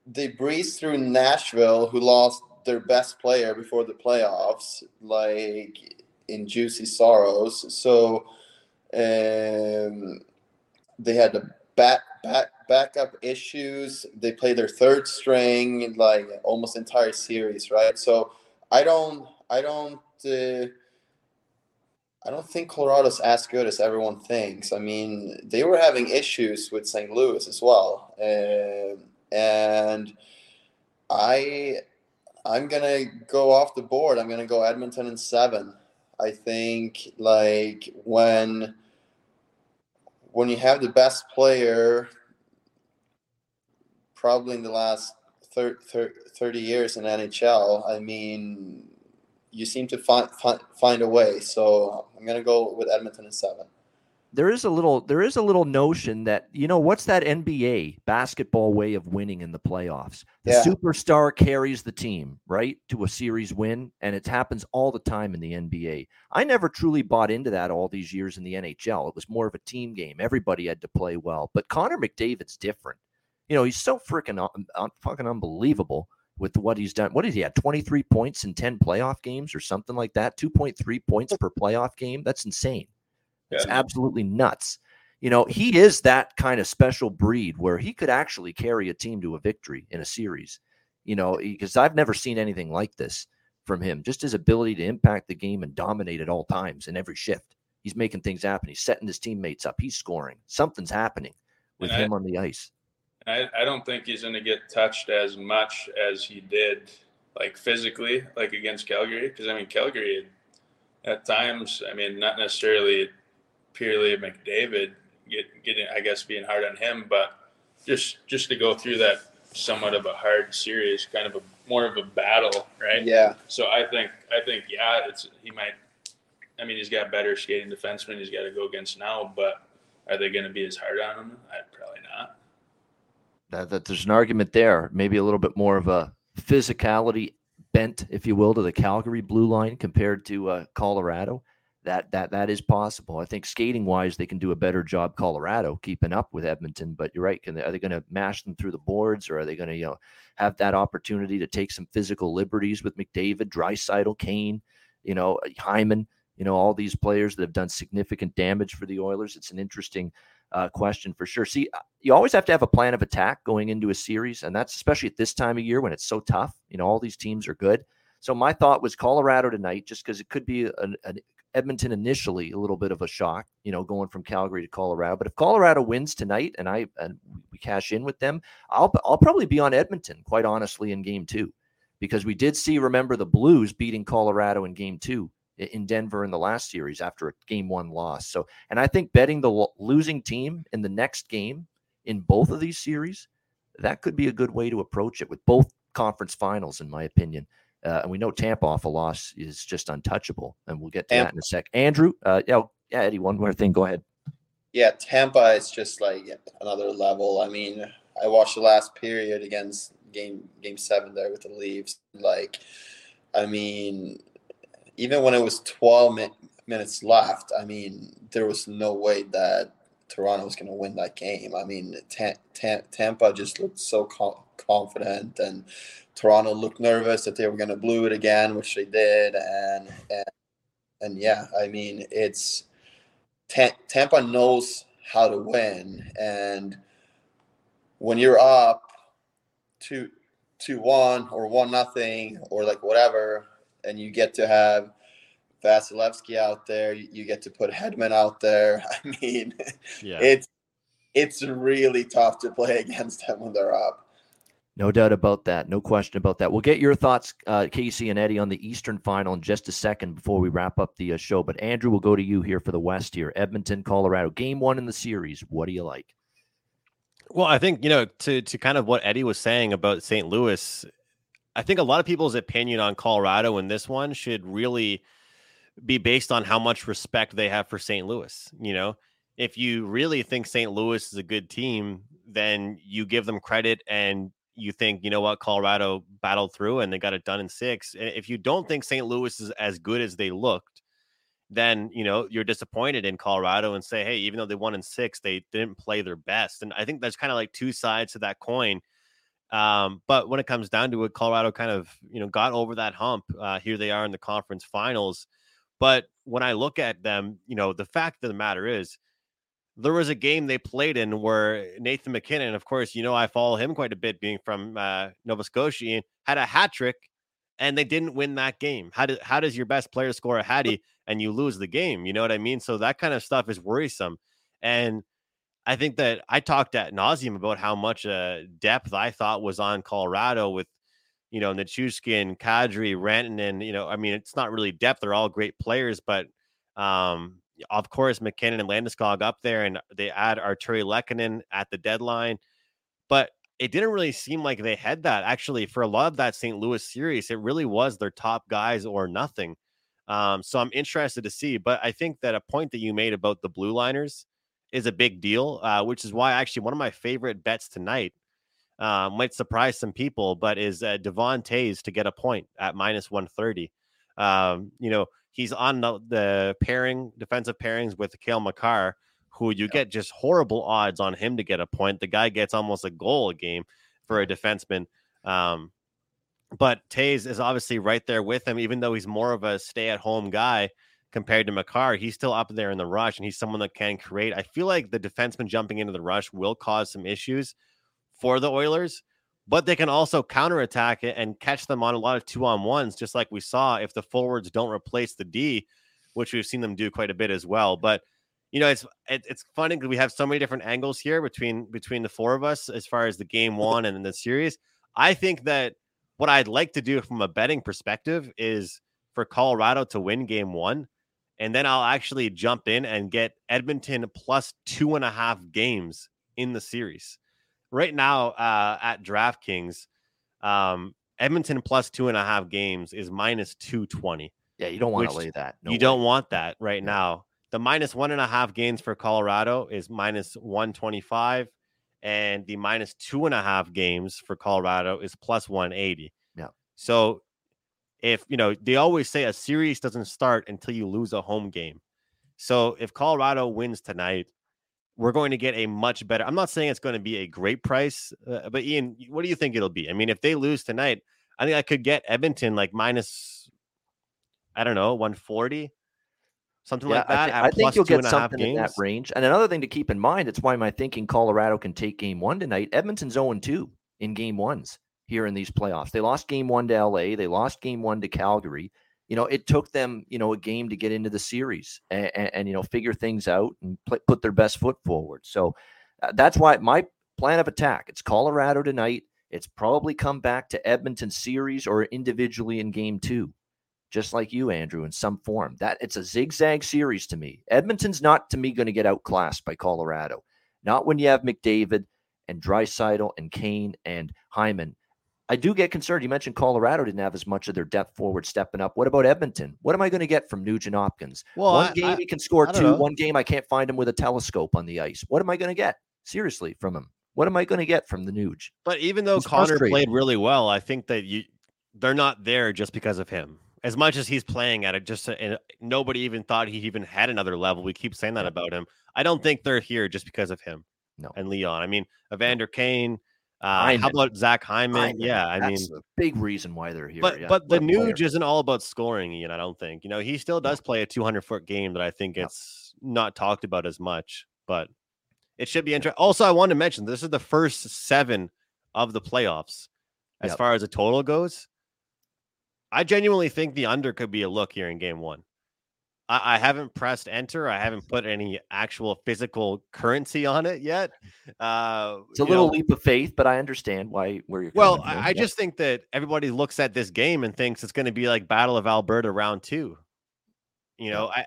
they breezed through Nashville, who lost their best player before the playoffs, like in Juuse Saros. So um, they had the back back backup issues. They play their third string like almost entire series, right? So I don't I don't uh, I don't think Colorado's as good as everyone thinks. I mean, they were having issues with St. Louis as well, uh, and I I'm gonna go off the board. I'm gonna go Edmonton in seven. I think like when when you have the best player probably in the last 30, 30 years in NHL, I mean, you seem to find, find find a way. So I'm gonna go with Edmonton in seven there is a little there is a little notion that you know what's that NBA basketball way of winning in the playoffs. The yeah. superstar carries the team right to a series win, and it happens all the time in the NBA. I never truly bought into that all these years in the NHL. It was more of a team game. Everybody had to play well, but Connor McDavid's different. You know, he's so freaking un- fucking unbelievable with what he's done. What did he have? 23 points in 10 playoff games or something like that? 2.3 points per playoff game. That's insane. It's yeah. absolutely nuts. You know, he is that kind of special breed where he could actually carry a team to a victory in a series. You know, because I've never seen anything like this from him. Just his ability to impact the game and dominate at all times in every shift. He's making things happen. He's setting his teammates up. He's scoring. Something's happening with and him I, on the ice. I, I don't think he's going to get touched as much as he did, like physically, like against Calgary. Because I mean, Calgary at times, I mean, not necessarily purely McDavid get, getting, I guess, being hard on him, but just just to go through that somewhat of a hard series, kind of a more of a battle, right? Yeah. So I think I think yeah, it's he might. I mean, he's got better skating defensemen. He's got to go against now, but are they going to be as hard on him? I. That, that there's an argument there. Maybe a little bit more of a physicality bent, if you will, to the Calgary blue line compared to uh, Colorado that that that is possible. I think skating wise, they can do a better job. Colorado keeping up with Edmonton, but you're right. Can they, are they going to mash them through the boards, or are they going to you know have that opportunity to take some physical liberties with McDavid, Draisaitl, Kane, you know Hyman? You know, all these players that have done significant damage for the Oilers. It's an interesting uh, question for sure. See, uh, you always have to have a plan of attack going into a series, and that's especially at this time of year when it's so tough. You know, all these teams are good. So my thought was Colorado tonight, just because it could be an, an Edmonton initially a little bit of a shock, you know, going from Calgary to Colorado. But if Colorado wins tonight and I and we cash in with them, I'll I'll probably be on Edmonton, quite honestly, in game two. Because we did see, remember the Blues beating Colorado in game two in Denver in the last series after a game one loss. So, and I think betting the losing team in the next game in both of these series, that could be a good way to approach it with both conference finals, in my opinion. Uh, and we know Tampa off a loss is just untouchable, and we'll get to Tampa. that in a sec. Andrew, uh, yeah, yeah, Eddie, one more thing. Go ahead. Yeah, Tampa is just like another level. I mean, I watched the last period against game game seven there with the Leafs. Like, I mean, even when it was 12 mi- minutes left, I mean, there was no way that Toronto was going to win that game. I mean, ta- ta- Tampa just looked so co- confident, and Toronto looked nervous that they were going to blow it again, which they did. And and, and yeah, I mean, it's ta- Tampa knows how to win, and when you're up two two one or one nothing or like whatever and you get to have Vasilevskiy out there. You get to put Hedman out there. I mean, yeah. it's it's really tough to play against them when they're up. No doubt about that. No question about that. We'll get your thoughts, uh, Casey and Eddie, on the Eastern final in just a second before we wrap up the uh, show. But Andrew, we'll go to you here for the West here. Edmonton, Colorado, game one in the series. What do you like? Well, I think you know to to kind of what Eddie was saying about St. Louis. I think a lot of people's opinion on Colorado in this one should really be based on how much respect they have for St. Louis. You know, if you really think St. Louis is a good team, then you give them credit and you think, you know what, Colorado battled through and they got it done in six. If you don't think St. Louis is as good as they looked, then you know you're disappointed in Colorado and say, hey, even though they won in six, they didn't play their best. And I think that's kind of like two sides to that coin. Um, but when it comes down to it, Colorado kind of you know got over that hump. Uh, here they are in the conference finals. But when I look at them, you know, the fact of the matter is, there was a game they played in where Nathan MacKinnon, of course, you know, I follow him quite a bit, being from uh, Nova Scotia, and had a hat trick, and they didn't win that game. How do, how does your best player score a hattie and you lose the game? You know what I mean? So that kind of stuff is worrisome. And I think that I talked at nauseum about how much uh, depth I thought was on Colorado with, you know, Nichushkin, Kadri, Rantanen. And you know, I mean, it's not really depth; they're all great players, but um, of course, MacKinnon and Landeskog up there, and they add Artturi Lehkonen at the deadline. But it didn't really seem like they had that. Actually, for a lot of that St. Louis series, it really was their top guys or nothing. Um, so I'm interested to see. But I think that a point that you made about the blue liners is a big deal, uh, which is why actually one of my favorite bets tonight uh, might surprise some people, but is uh, Devon Toews to get a point at minus 130. Um, you know, he's on the, the, pairing, defensive pairings with Cale Makar, who you get just horrible odds on him to get a point. The guy gets almost a goal a game for a defenseman. Um, but Toews is obviously right there with him, even though he's more of a stay at home guy compared to Makar. He's still up there in the rush, and he's someone that can create. I feel like the defenseman jumping into the rush will cause some issues for the Oilers, but they can also counterattack it and catch them on a lot of two on ones, just like we saw if the forwards don't replace the D, which we've seen them do quite a bit as well. But you know, it's it, it's funny because we have so many different angles here between between the four of us as far as the game one and the series. I think that what I'd like to do from a betting perspective is for Colorado to win game one and then I'll actually jump in and get Edmonton plus two and a half games in the series. Right now, uh, at DraftKings, um, Edmonton plus two and a half games is minus 220. Yeah, you don't want to lay that. No you way. don't want that right now. The minus one and a half games for Colorado is minus 125, and the minus two and a half games for Colorado is plus 180. Yeah. So if you know they always say a series doesn't start until you lose a home game. So if Colorado wins tonight, we're going to get a much better. I'm not saying it's going to be a great price, uh, but Ian, what do you think it'll be? I mean, if they lose tonight, I think I could get Edmonton like minus, I don't know, 140. something Yeah, like that. I, at I think you'll get and a half something in that range. And another thing to keep in mind, it's why my thinking Colorado can take game one tonight. Edmonton's 0 2 in game ones here in these playoffs. They lost game one to LA, they lost game one to Calgary. You know, it took them, you know, a game to get into the series and, and, and you know, figure things out and put their best foot forward. So uh, that's why my plan of attack it's Colorado tonight. It's probably come back to Edmonton series or individually in game two just like you, Andrew, in some form. That it's a zigzag series to me. Edmonton's not to me going to get outclassed by Colorado. Not when you have McDavid and Draisaitl and Kane and Hyman. I do get concerned. You mentioned Colorado didn't have as much of their depth forward stepping up. What about Edmonton? What am I going to get from Nugent Hopkins? Well, one I- game I- he can score two. know. One game I can't find him with a telescope on the ice. What am I going to get? Seriously, from him. What am I going to get from the Nuge? But even though Connor played really well, I think that you they're not there just because of him. As much as he's playing at it, just and nobody even thought he even had another level. We keep saying that about him. I don't think they're here just because of him. No. and Leon. I mean, Evander Kane. Uh, Hyman. how about Zach Hyman? Hyman, Yeah, I mean, That's a big reason why they're here. but yeah. but the. Nuge isn't all about scoring, Ian. I don't think. You know, he still does play a 200 foot game that I think Yeah. it's not talked about as much, but it should be interesting. Also, I want to mention this is the first seven of the playoffs as Yep. far as the total goes. I genuinely think the under could be a look here in game one. I, I haven't pressed enter. I haven't put any actual physical currency on it yet. Uh, It's a little know, leap of faith, but I understand why where you're well, coming from. I, I just think that everybody looks at this game and thinks it's going to be like Battle of Alberta round two. You know, I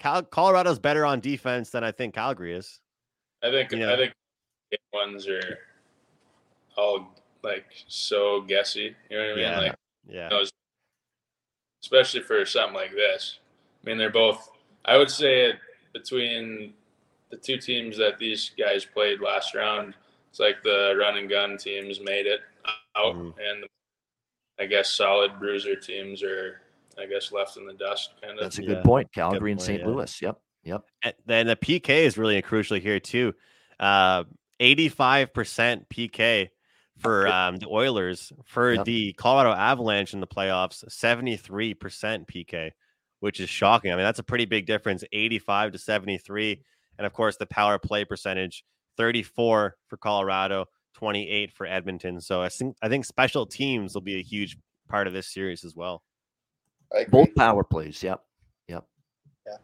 Cal- Colorado's better on defense than I think Calgary is. I think Yeah. I think game ones are all like so guessy. You know what I mean? Yeah. Like Yeah, those, especially for something like this. I mean, they're both. I would say it between the two teams that these guys played last round. It's like the run and gun teams made it out, Mhm. and I guess solid bruiser teams are, I guess, left in the dust. Kind of. That's a Yeah, good point. Calgary and point, St. yeah. Louis. Yep. Yep. And then the PK is really crucial here too. Uh, 85% PK for um, the Oilers. For Yep. the Colorado Avalanche in the playoffs, 73% PK, which is shocking. I mean, that's a pretty big difference 85 to 73. And of course, the power play percentage 34 for Colorado, 28 for Edmonton. So I think, I think special teams will be a huge part of this series as well. Both power plays. Yep. Yep. Yeah.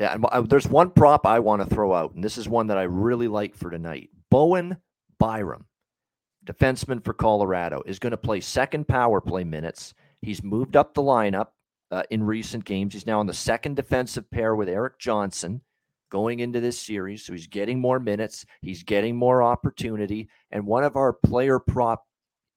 Yeah. And uh, there's one prop I want to throw out, and this is one that I really like for tonight. Bowen Byram, defenseman for Colorado, is going to play second power play minutes. He's moved up the lineup uh, in recent games. He's now on the second defensive pair with Erik Johnson going into this series. So he's getting more minutes. He's getting more opportunity. And one of our player prop,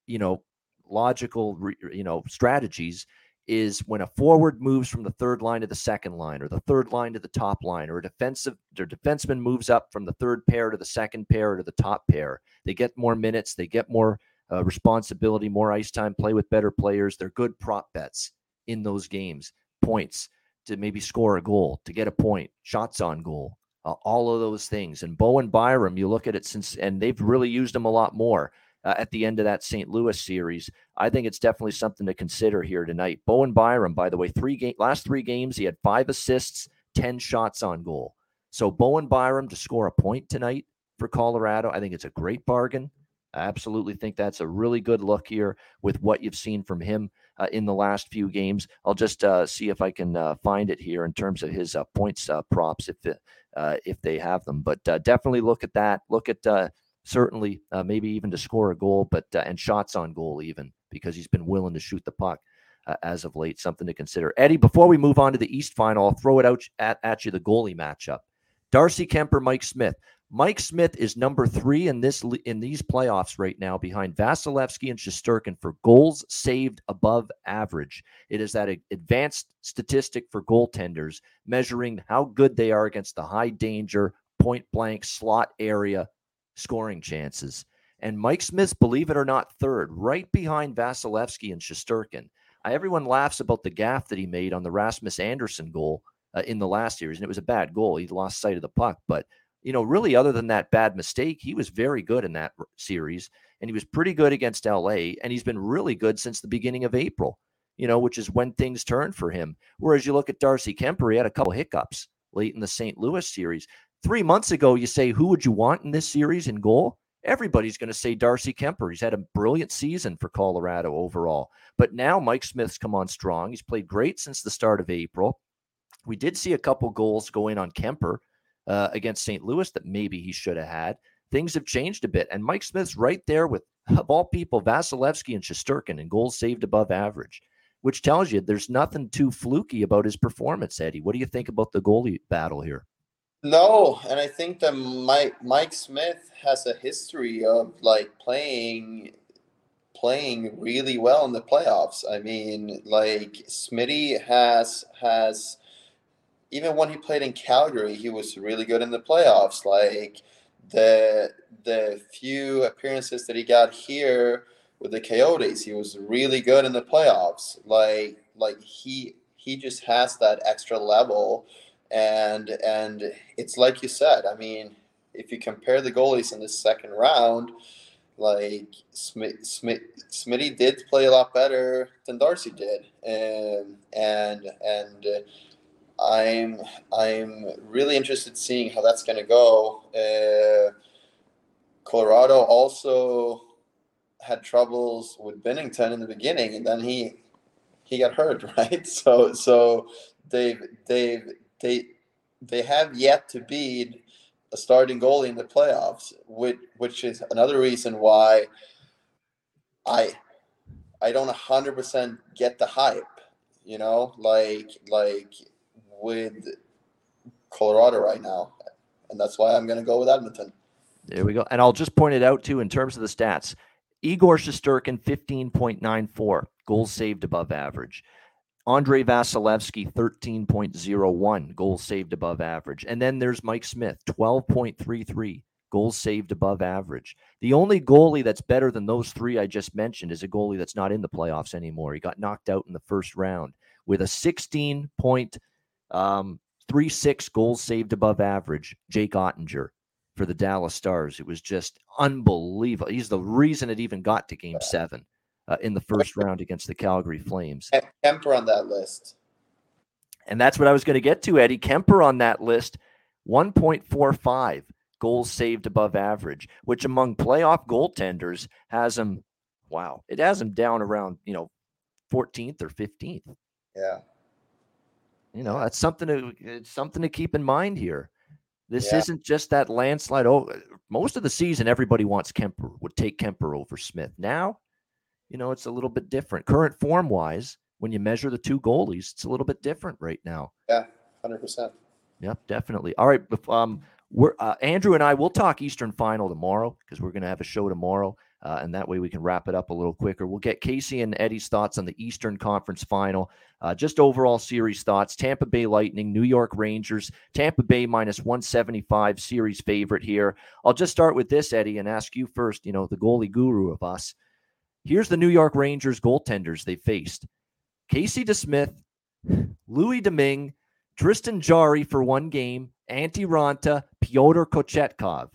you know, logical, you know, strategies is when a forward moves from the third line to the second line or the third line to the top line or a defensive their defenseman moves up from the third pair to the second pair to the top pair they get more minutes they get more uh, responsibility more ice time play with better players they're good prop bets in those games points to maybe score a goal to get a point shots on goal uh, all of those things and bowen byram you look at it since and they've really used them a lot more uh, at the end of that st louis series I think it's definitely something to consider here tonight. Bowen Byram, by the way, three game last three games, he had five assists, ten shots on goal. So Bowen Byram to score a point tonight for Colorado, I think it's a great bargain. I absolutely think that's a really good look here with what you've seen from him uh, in the last few games. I'll just uh, see if I can uh, find it here in terms of his uh, points uh, props if it, uh, if they have them. But definitely look at that. Look at certainly maybe even to score a goal, but and shots on goal even because he's been willing to shoot the puck as of late. Something to consider. Eddie, before we move on to the East final, I'll throw it out at, at you the goalie matchup. Darcy Kuemper, Mike Smith. Mike Smith is number three in this in these playoffs right now, behind Vasilevskiy and Shesterkin for goals saved above average. It is that advanced statistic for goaltenders measuring how good they are against the high danger, point blank slot area scoring chances. And Mike Smith's, believe it or not, third, right behind Vasilevskiy and Shesterkin. Everyone laughs about the gaff that he made on the Rasmus Andersson goal uh, in the last series, and it was a bad goal. He lost sight of the puck, but you know, really, other than that bad mistake, he was very good in that series, and he was pretty good against LA, and he's been really good since the beginning of April. you know, which is when things turn for him. Whereas you look at Darcy Kuemper, he had a couple hiccups late in the St. Louis series. Three months ago, you say, who would you want in this series in goal? Everybody's going to say Darcy Kuemper. He's had a brilliant season for Colorado overall. But now Mike Smith's come on strong. He's played great since the start of April. We did see a couple goals go in on Kuemper uh, against St. Louis that maybe he should have had. Things have changed a bit. And Mike Smith's right there with, of all people, Vasilevskiy and Shesterkin and goals saved above average, which tells you there's nothing too fluky about his performance, Eddie. What do you think about the goalie battle here? No, and I think that Mike Mike Smith has a history of like playing playing really well in the playoffs. I mean, like Smitty has has even when he played in Calgary, he was really good in the playoffs. Like the the few appearances that he got here with the Coyotes, he was really good in the playoffs. Like like he he just has that extra level and and it's like you said. I mean, if you compare the goalies in the second round, like Smith, Smith, Smitty did play a lot better than Darcy did, and and and I'm I'm really interested in seeing how that's going to go. Uh, Colorado also had troubles with Binnington in the beginning, and then he he got hurt, right? So so they've they've they they have yet to beat a starting goalie in the playoffs, which which is another reason why I I don't hundred percent get the hype. You know, like like with Colorado right now, and that's why I'm going to go with Edmonton. There we go. And I'll just point it out too in terms of the stats. Igor Shesterkin, 15.94 goals saved above average. Andrei Vasilevskiy, 13.01 goals saved above average. And then there's Mike Smith, 12.33 goals saved above average. The only goalie that's better than those three I just mentioned is a goalie that's not in the playoffs anymore. He got knocked out in the first round with a 16.36 um, 3 6 goals saved above average, Jake Oettinger for the Dallas Stars. It was just unbelievable. He's the reason it even got to game seven uh, in the first round against the Calgary Flames. Kuemper on that list. And that's what I was going to get to, Eddie. Kuemper on that list, 1.45 goals saved above average, which among playoff goaltenders has him, wow, it has him down around, you know, 14th or 15th. Yeah. You know, that's something to it's something to keep in mind here. This yeah. isn't just that landslide. Oh, most of the season, everybody wants Kuemper, would take Kuemper over Smith. Now, you know, it's a little bit different. Current form wise, when you measure the two goalies, it's a little bit different right now. Yeah, hundred percent. Yep, definitely. All right, um, we're uh, Andrew and I will talk Eastern Final tomorrow because we're going to have a show tomorrow, uh, and that way we can wrap it up a little quicker. We'll get Casey and Eddie's thoughts on the Eastern Conference Final, uh, just overall series thoughts. Tampa Bay Lightning, New York Rangers, Tampa Bay minus one seventy five series favorite here. I'll just start with this, Eddie, and ask you first. You know, the goalie guru of us. Here's the New York Rangers goaltenders they faced Casey DeSmith, Louis Domingue, Tristan Jarry for one game, Antti Raanta, Pyotr Kochetkov.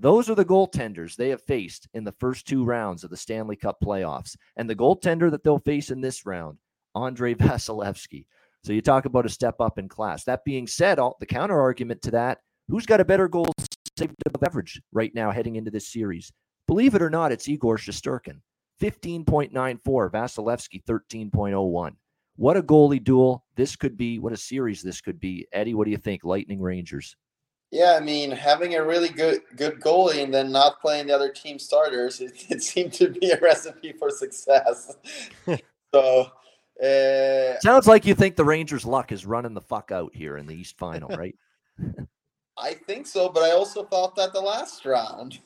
Those are the goaltenders they have faced in the first two rounds of the Stanley Cup playoffs. And the goaltender that they'll face in this round, Andrei Vasilevskiy. So you talk about a step up in class. That being said, all, the counter argument to that, who's got a better goal saved above average right now heading into this series? Believe it or not, it's Igor Shesterkin. 15.94. Vasilevskiy, 13.01. What a goalie duel this could be. What a series this could be. Eddie, what do you think? Lightning Rangers. Yeah, I mean, having a really good good goalie and then not playing the other team starters, it, it seemed to be a recipe for success. so, uh, sounds like you think the Rangers' luck is running the fuck out here in the East Final, right? I think so, but I also thought that the last round.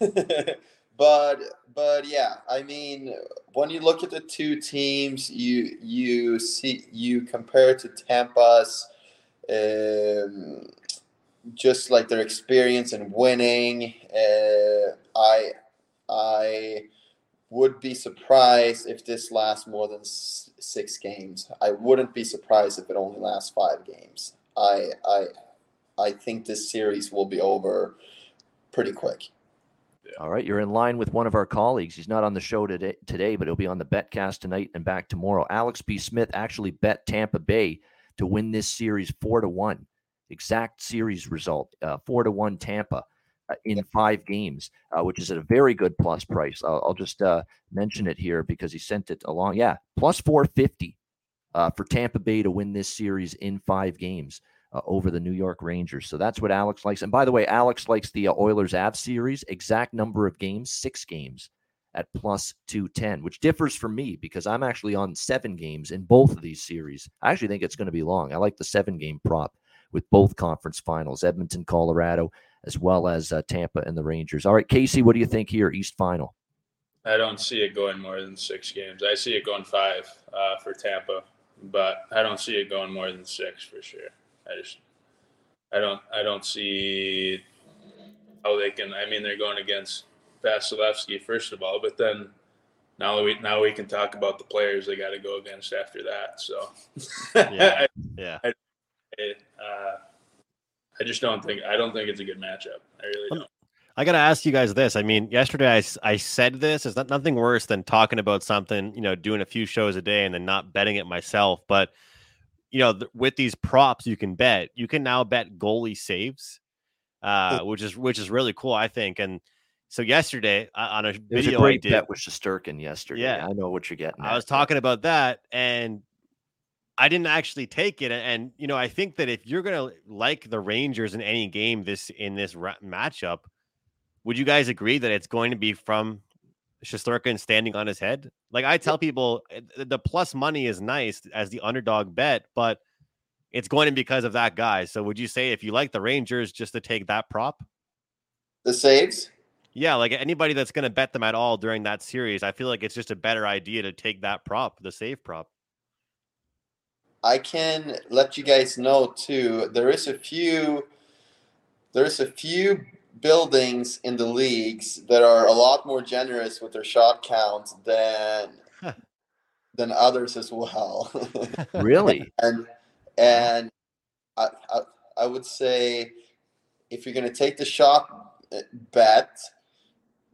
but but yeah, I mean, when you look at the two teams, you you see you compare to Tampa's, um, just like their experience in winning. Uh, I I would be surprised if this lasts more than six games. I wouldn't be surprised if it only lasts five games. I I I think this series will be over pretty quick. All right, you're in line with one of our colleagues. He's not on the show today, today, but he'll be on the betcast tonight and back tomorrow. Alex B. Smith actually bet Tampa Bay to win this series four to one. Exact series result, uh, four to one Tampa uh, in five games, uh, which is at a very good plus price. I'll, I'll just uh, mention it here because he sent it along. Yeah, plus four fifty uh, for Tampa Bay to win this series in five games uh, over the New York Rangers. So that's what Alex likes. And by the way, Alex likes the uh, Oilers Av series, exact number of games, six games at plus 210, which differs from me because I'm actually on seven games in both of these series. I actually think it's going to be long. I like the seven game prop with both conference finals, Edmonton, Colorado, as well as uh, Tampa and the Rangers. All right, Casey, what do you think here, East Final? I don't see it going more than six games. I see it going five uh, for Tampa, but I don't see it going more than six for sure. I just, I don't, I don't see how they can. I mean, they're going against Vasilevskiy first of all, but then now we now we can talk about the players they got to go against after that. So, Yeah. I, Yeah. it, uh, I just don't think I don't think it's a good matchup. I really don't. I got to ask you guys this. I mean, yesterday I, I said this. It's not nothing worse than talking about something, you know, doing a few shows a day and then not betting it myself. But, you know, th- with these props you can bet, you can now bet goalie saves, uh, which is which is really cool, I think. And so yesterday uh, on a It was a video I great did, bet with Shesterkin yesterday. Yeah. I know what you're getting. I at. was talking about that and I didn't actually take it. And, you know, I think that if you're going to like the Rangers in any game this in this ra- matchup, would you guys agree that it's going to be from Shesterkin standing on his head? Like I tell people, eh, the plus money is nice as the underdog bet, but it's going to be because of that guy. So would you say if you like the Rangers, just to take that prop? The saves? Yeah, like anybody that's going to bet them at all during that series, I feel like it's just a better idea to take that prop, the save prop. I can let you guys know too. There is a few. There's a few buildings in the leagues that are a lot more generous with their shot count than than others as well. really? and and I, I I would say if you're going to take the shot uh, bet,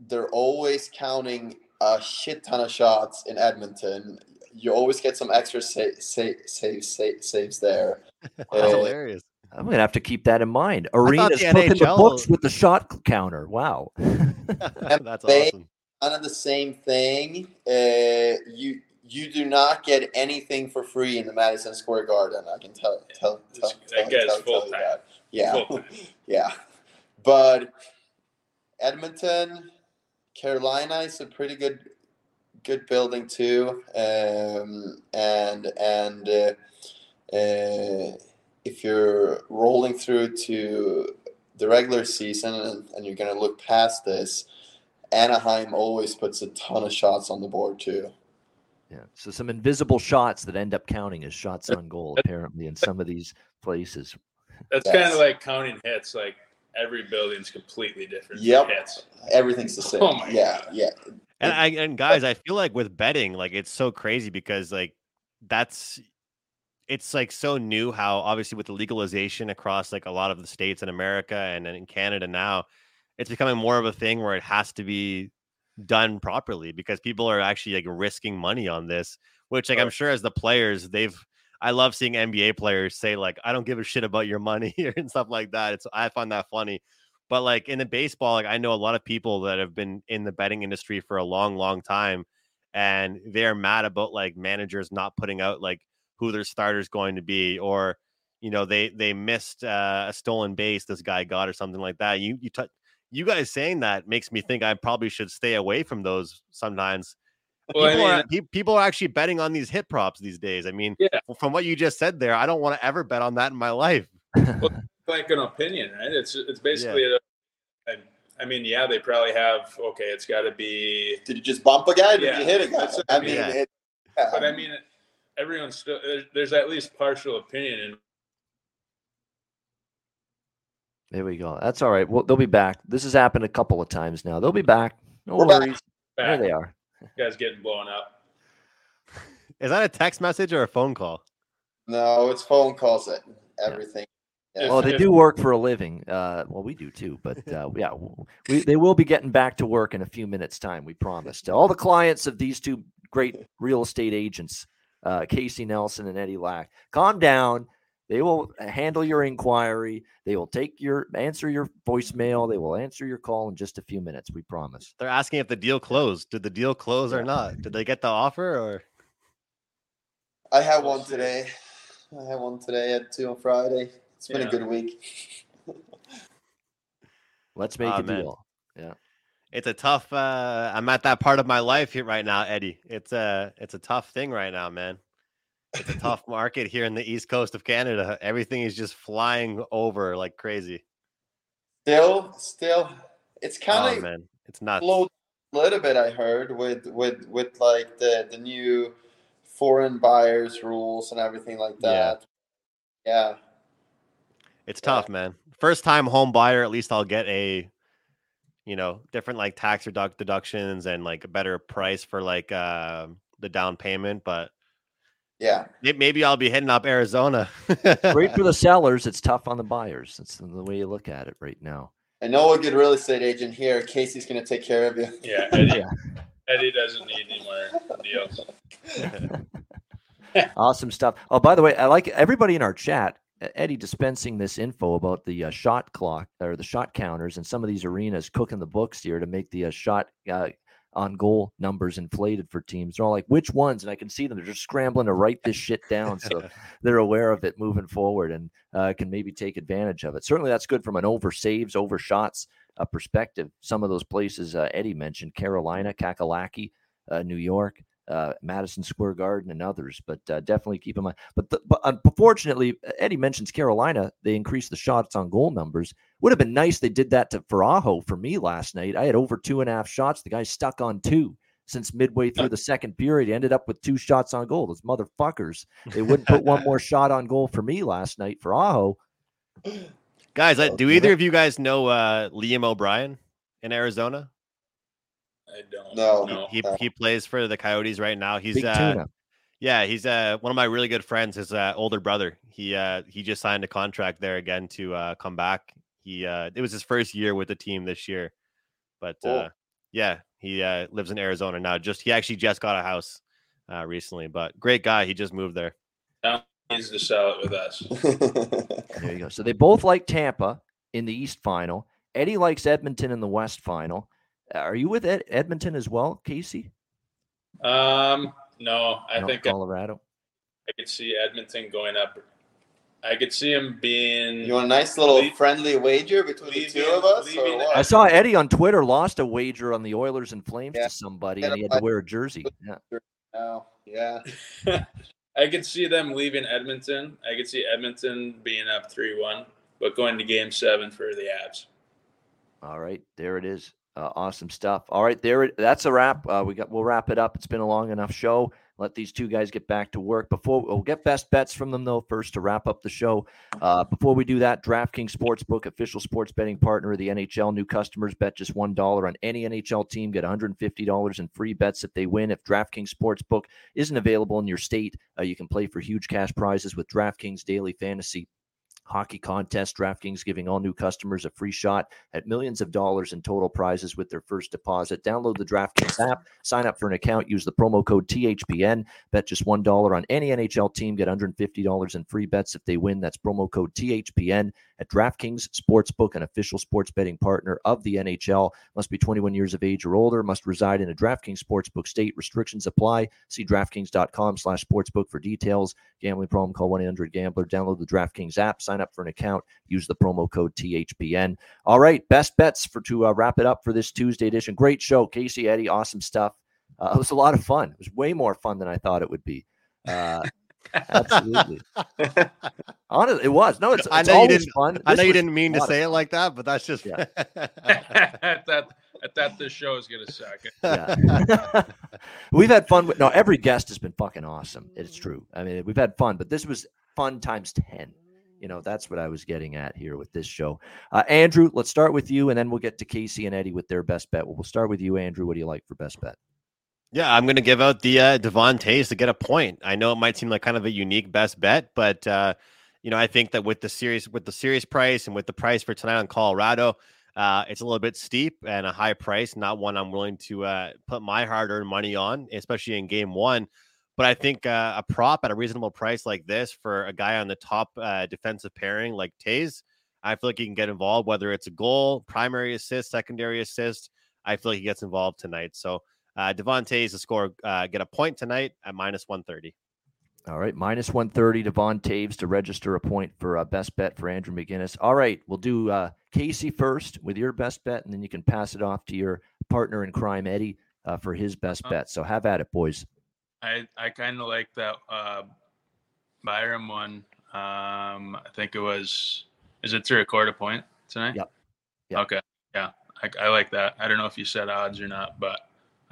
they're always counting a shit ton of shots in Edmonton. You always get some extra sa- sa- save, save, saves there. That's Uh, hilarious. I'm gonna have to keep that in mind. Arena's the booking the books with the shot counter. Wow. That's they- awesome. kind of the same thing. Uh, you you do not get anything for free in the Madison Square Garden. I can tell tell tell, That tell, tell, tell full you time. that. Yeah, yeah. But Edmonton, Carolina is a pretty good good building too. Um, and and uh, uh, if you're rolling through to the regular season and, and you're going to look past this, Anaheim always puts a ton of shots on the board too. Yeah. So some invisible shots that end up counting as shots on goal, apparently, in some of these places. That's Yes. kind of like counting hits. Like every building's completely different. for Yep. Hits. Everything's the same. Oh my yeah, God. yeah. And I and guys, I feel like with betting, like it's so crazy because like that's it's like so new how obviously with the legalization across like a lot of the states in America and in Canada now, it's becoming more of a thing where it has to be done properly because people are actually like risking money on this, which like I'm sure as the players, they've I love seeing NBA players say like I don't give a shit about your money and stuff like that. It's I find that funny. But like in the baseball, like I know a lot of people that have been in the betting industry for a long, long time, and they're mad about like managers not putting out like who their starter's going to be, or you know they they missed uh, a stolen base this guy got or something like that. You you t- you guys saying that makes me think I probably should stay away from those sometimes. Well, I people, are, mean- pe- people are actually betting on these hit props these days. I mean, Yeah. from what you just said there, I don't want to ever bet on that in my life. like an opinion, right? It's it's basically. A, I, I mean, yeah, they probably have. Okay, it's got to be. Did you just bump a guy? Did Yeah, you hit a guy? I I mean, mean. it, yeah. But I mean, everyone's still. There's, there's at least partial opinion, and There we go. That's all right. Well, they'll be back. This has happened a couple of times now. They'll be back. No We're back. worries. There they are. guys getting blown up. Is that a text message or a phone call? no, it's phone calls. That everything. Yeah. Well, they if- do work for a living. Uh, well, we do too, but uh, yeah, we, they will be getting back to work in a few minutes' time. We promise. To all the clients of these two great real estate agents, uh, Casey Nelson and Eddie Lack, calm down. They will handle your inquiry. They will take your answer your voicemail. They will answer your call in just a few minutes. We promise. They're asking if the deal closed. Did the deal close Yeah. or not? Did they get the offer or? I had one today. I had one today at two on Friday. It's been Yeah. a good week. Let's make Aw, a man. deal. Yeah. It's a tough. Uh, I'm at that part of my life here right now, Eddie. It's a it's a tough thing right now, man. It's a tough market here in the east coast of Canada. Everything is just flying over like crazy. Still, still, it's Oh kind of man, it's not a little bit. I heard with with with like the the new foreign buyers rules and everything like Yeah. that. Yeah, It's Yeah. tough, man. First time home buyer, at least I'll get a, you know, different like tax reduct deductions and like a better price for like uh, the down payment. But yeah. maybe I'll be hitting up Arizona. Great for the sellers. It's tough on the buyers. That's the way you look at it right now. I know a good real estate agent here. Casey's gonna take care of you. Yeah, Eddie, Yeah. Eddie doesn't need any more deals. Awesome stuff. Oh, by the way, I like everybody in our chat. Eddie dispensing this info about the uh, shot clock or the shot counters and some of these arenas cooking the books here to make the uh, shot uh, on goal numbers inflated for teams. They're all like, which ones? And I can see them. They're just scrambling to write this shit down so they're aware of it moving forward and uh, can maybe take advantage of it. Certainly, that's good from an over saves, over shots uh, perspective. Some of those places uh, Eddie mentioned Carolina, Kakalaki, uh, New York uh, Madison Square Garden and others, but uh, definitely keep in mind. But, the, but unfortunately, Eddie mentions Carolina. They increased the shots on goal numbers. Would have been nice they did that to for Aho for me last night. I had over two and a half shots. The guy stuck on two since midway through the second period. He ended up with two shots on goal. Those motherfuckers. They wouldn't put one more shot on goal for me last night for Aho. guys, do either of you guys know uh, Liam O'Brien in Arizona? I don't. No. no. He Uh, he plays for the Coyotes right now. He's Big uh, tuna. Yeah, he's uh one of my really good friends. His uh, older brother. He uh he just signed a contract there again to uh come back. He uh it was his first year with the team this year, but Cool. uh yeah, he uh lives in Arizona now. Just he actually just got a house uh recently, but great guy. He just moved there. needs to sell it with us. There you go. So they both like Tampa in the East Final. Eddie likes Edmonton in the West Final. Are you with Ed- Edmonton as well, Casey? Um, no, I No, think Colorado. I could see Edmonton going up. I could see him being. you want a nice little Leave- friendly wager between the two of us, or what? I saw Eddie on Twitter lost a wager on the Oilers and Flames Yeah. to somebody, Yeah, and he had to wear a jersey. Yeah. Oh, yeah. I could see them leaving Edmonton. I could see Edmonton being up three-one, but going to Game Seven for the Avs. All right, there it is. Uh, awesome stuff. All right, there. That's a wrap. Uh, we got. We'll wrap it up. It's been a long enough show. Let these two guys get back to work. Before we'll get best bets from them though. First to wrap up the show. Uh, before we do that, DraftKings Sportsbook, official sports betting partner of the NHL. New customers bet just one dollar on any NHL team. Get 150 dollars in free bets if they win. If DraftKings Sportsbook isn't available in your state, uh, you can play for huge cash prizes with DraftKings Daily Fantasy Hockey Contest. DraftKings giving all new customers a free shot at millions of dollars in total prizes with their first deposit. Download the DraftKings app, sign up for an account, use the promo code THPN, bet just $1 on any NHL team, get $150 in free bets if they win. That's promo code THPN at DraftKings Sportsbook, an official sports betting partner of the NHL. Must be 21 years of age or older, must reside in a DraftKings Sportsbook state. Restrictions apply. See DraftKings.com slash sportsbook for details. Gambling problem, call 1-800-GAMBLER. Download the DraftKings app, sign up for an account, use the promo code THPN. All right, best bets for to uh, wrap it up for this Tuesday edition. Great show, Casey Eddie, awesome stuff. Uh, it was a lot of fun. It was way more fun than I thought it would be. Uh, absolutely, honestly, it was. No, it's, I it's know you always didn't- fun. I know you didn't mean to say it like that, but that's just Yeah. that, thought I thought this show was gonna suck. Yeah. we've had fun with no every guest has been fucking awesome. It's true. I mean, we've had fun, but this was fun times 10. You know, that's what I was getting at here with this show. Uh, Andrew, let's start with you and then we'll get to Casey and Eddie with their best bet. We'll start with you, Andrew. What do you like for best bet? Yeah, I'm going to give out the uh, Devon Toews to get a point. I know it might seem like kind of a unique best bet, but uh, you know, I think that with the series with the series price and with the price for tonight on Colorado, uh, it's a little bit steep and a high price, not one I'm willing to uh, put my hard-earned money on, especially in game one. But I think uh, a prop at a reasonable price like this for a guy on the top uh, defensive pairing like Toews, I feel like he can get involved, whether it's a goal, primary assist, secondary assist. I feel like he gets involved tonight. So uh, Devon Toews to score, uh, get a point tonight at minus 130. All right, minus 130 Devon Toews to register a point for uh, best bet for Andrew McGinnis. All right, we'll do uh, Casey first with your best bet, and then you can pass it off to your partner in crime, Eddie, uh, for his best Uh, bet. So have at it, boys. I I kind of like that uh, Byram one. Um, I think it was. Is it to record a point tonight? Yep. Yep. Okay. Yeah, I, I like that. I don't know if you said odds or not, but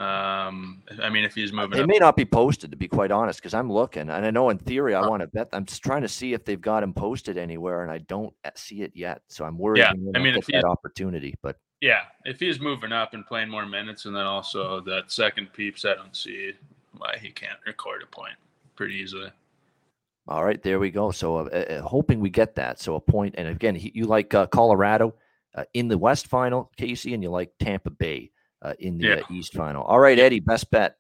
um, I mean, if he's moving It may not be posted, to be quite honest, because I'm looking, and I know in theory I Uh. want to bet. I'm just trying to see if they've got him posted anywhere, and I don't uh, see it yet. So I'm worried. Yeah, I mean, if that opportunity, but yeah, if he's moving up and playing more minutes, and then also that second peeps, I don't see why he can't record a point pretty easily. All right, there we go. So, uh, uh, hoping we get that. So, a point. And again, he, you like uh, Colorado uh, in the West Final, Casey, and you like Tampa Bay uh, in the Yeah. uh, East Final. All right, Eddie, best bet.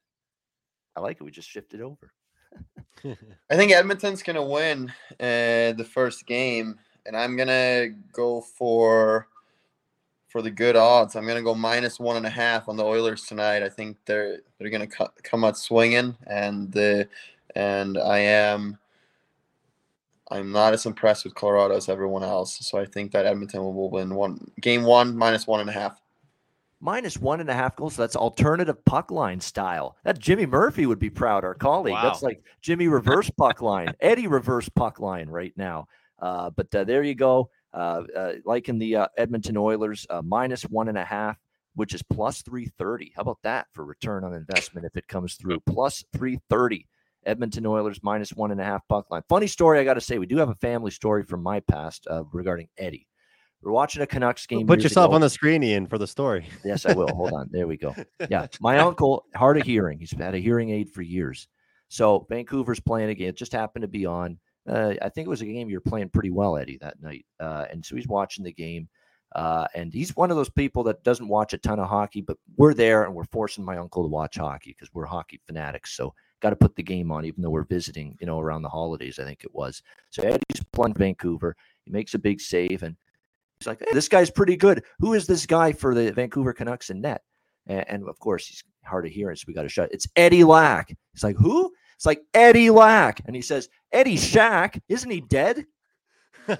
I like it. We just shifted over. I think Edmonton's gonna win uh, the first game, and I'm gonna go for for the good odds. I'm gonna go minus one and a half on the Oilers tonight. I think they're they're gonna co- come out swinging, and uh, and I am I'm not as impressed with Colorado as everyone else. So I think that Edmonton will win one game one minus one and a half. Minus one and a half goals. That's alternative puck line style. That Jimmy Murphy would be proud, our colleague. That's like Jimmy reverse puck line, Eddie reverse puck line right now. Uh, but uh, there you go. Uh, uh, like in the uh, Edmonton Oilers, uh, minus one and a half, which is plus 330. How about that for return on investment if it comes through? Plus 330. Edmonton Oilers minus one and a half puck line. Funny story, I got to say, we do have a family story from my past uh, regarding Eddie. We're watching a Canucks game. Put yourself ago. on the screen, Ian, for the story. Yes, I will. Hold on. There we go. Yeah. My uncle, hard of hearing. He's had a hearing aid for years. So Vancouver's playing again. It just happened to be on. Uh, I think it was a game you're playing pretty well, Eddie, that night. Uh, and so he's watching the game. Uh, and he's one of those people that doesn't watch a ton of hockey, but we're there and we're forcing my uncle to watch hockey because we're hockey fanatics. So got to put the game on, even though we're visiting, you know, around the holidays, I think it was. So Eddie's playing Vancouver. He makes a big save and he's like, hey, this guy's pretty good. Who is this guy for the Vancouver Canucks in net? And, and of course, he's hard of hearing, so we got to shut. It's Eddie Lack. He's like, who? It's like Eddie Lack. And he says, Eddie Shack, isn't he dead?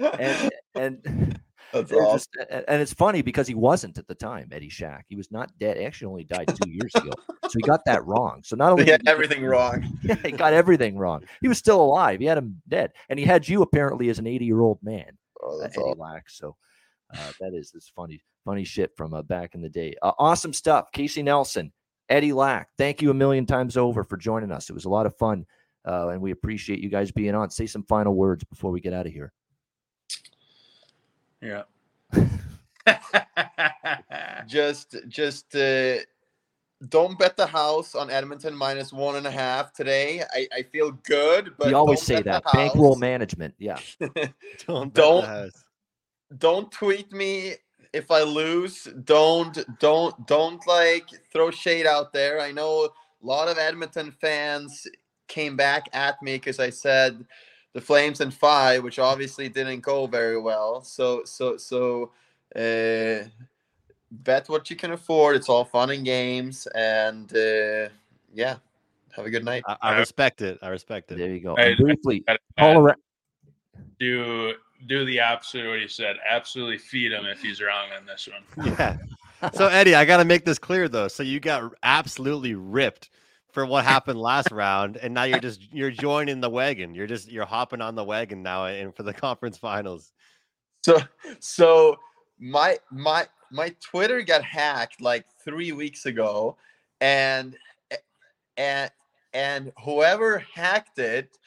And and That's awesome. just, and it's funny because he wasn't at the time, Eddie Shack. He was not dead. He actually only died two years ago. So he got that wrong. So not only he everything wrong. yeah, he got everything wrong. He was still alive. He had him dead, and he had you apparently as an 80 year old man, Oh, uh, Eddie awesome. Lack. So uh, that is this funny, funny shit from uh, back in the day. Uh, awesome stuff, Casey Nelson, Eddie Lack. Thank you a million times over for joining us. It was a lot of fun, uh, and we appreciate you guys being on. Say some final words before we get out of here. Yeah. just just uh, don't bet the house on Edmonton minus one and a half today. I, I feel good, but we always don't say bet that bankroll management. Yeah, Don't bet Don't- house. Don't tweet me if I lose. Don't don't don't like throw shade out there. I know a lot of Edmonton fans came back at me because I said the Flames and five, which obviously didn't go very well. So so so uh, bet what you can afford. It's all fun and games, and uh, yeah, have a good night. I, I respect it. I respect it. there you go. I- And briefly, I- Colorado. do do the opposite of what he said. Absolutely feed him if he's wrong on this one. Yeah. So Eddie, I got to make this clear though. So you got absolutely ripped for what happened last round, and now you're just you're joining the wagon. You're just you're hopping on the wagon now, and for the conference finals. So so my my my Twitter got hacked like three weeks ago, and and and whoever hacked it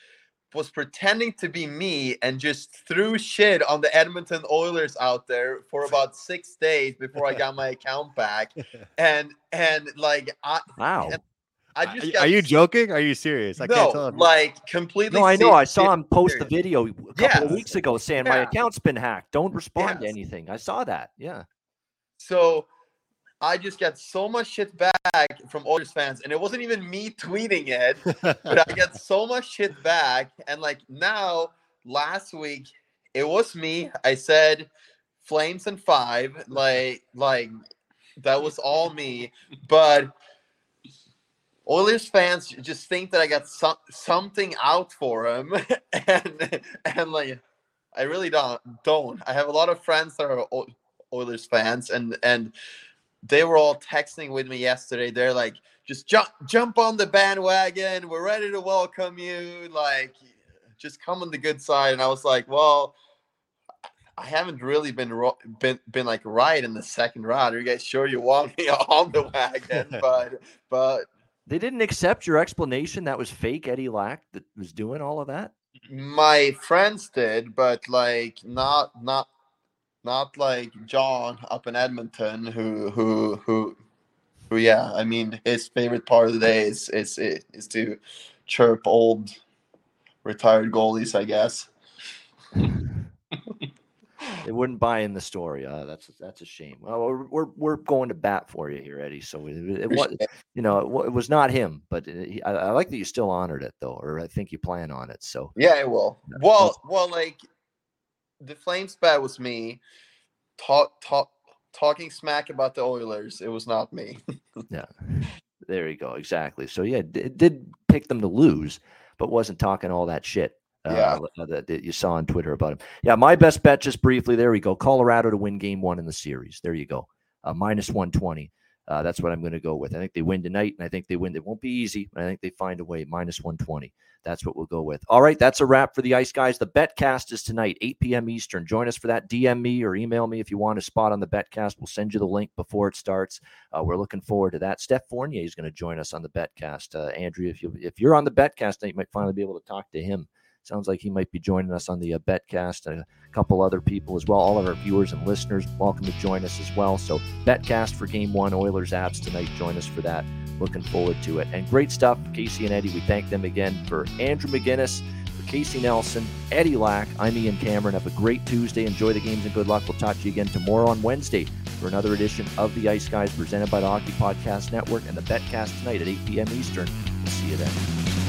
was pretending to be me and just threw shit on the Edmonton Oilers out there for about six days before I got my account back. And and like I Wow. I just Are, got are you joking? Are you serious? I no, can't tell. if you- like completely. No, I know. I saw him post the video a couple of weeks ago saying my account's been hacked. Don't respond to anything. I saw that. Yeah. So I just got so much shit back from Oilers fans, and it wasn't even me tweeting it, but I got so much shit back. And like now, last week, it was me. I said Flames and five, like like that was all me. But Oilers fans just think that I got some, something out for them, and and like I really don't don't. I have a lot of friends that are Oilers fans, and and they were all texting with me yesterday. They're like, just jump jump on the bandwagon. We're ready to welcome you. Like, just come on the good side. And I was like, well. I haven't really been been been like right in the second round. Are you guys sure you want me on the wagon? but but They didn't accept your explanation that was fake Eddie Lack that was doing all of that. my friends did, but like not not not like John up in Edmonton, who who who who yeah. I mean, his favorite part of the day is is is to chirp old retired goalies, I guess. They wouldn't buy in the story. Uh, that's that's a shame. Well, we're, we're we're going to bat for you here, Eddie. So it, it was you know it, it was not him, but uh, he, I, I like that you still honored it though, or I think you plan on it. So Yeah, it will. Well, well, like the Flames bet was me. Talk talk talking smack about the Oilers. It was not me. yeah, there you go. Exactly. So yeah, it did pick them to lose, but wasn't talking all that shit. Yeah. Uh, that, that you saw on Twitter about him. Yeah, my best bet, just briefly. There we go. Colorado to win Game One in the series. There you go. Uh, minus one twenty. Uh, that's what I'm going to go with. I think they win tonight, and I think they win. It won't be easy, but I think they find a way. Minus 120. That's what we'll go with. All right, that's a wrap for the Ice Guys. The Betcast is tonight, 8 p.m. Eastern. Join us for that. DM me or email me if you want a spot on the Betcast. We'll send you the link before it starts. Uh, we're looking forward to that. Steph Fournier is going to join us on the Betcast. Uh, Andrew, if you if you're on the Betcast, you might finally be able to talk to him. Sounds like he might be joining us on the uh, Betcast. A couple other people as well. All of our viewers and listeners, welcome to join us as well. So, Betcast for Game One, Oilers Avs tonight. Join us for that. Looking forward to it. And great stuff, Casey and Eddie. We thank them again for Andrew McGinnis, for Casey Nelson, Eddie Lack. I'm Ian Cameron. Have a great Tuesday. Enjoy the games and good luck. We'll talk to you again tomorrow on Wednesday for another edition of the Ice Guys presented by the Hockey Podcast Network and the Betcast tonight at 8 p.m. Eastern. We'll see you then.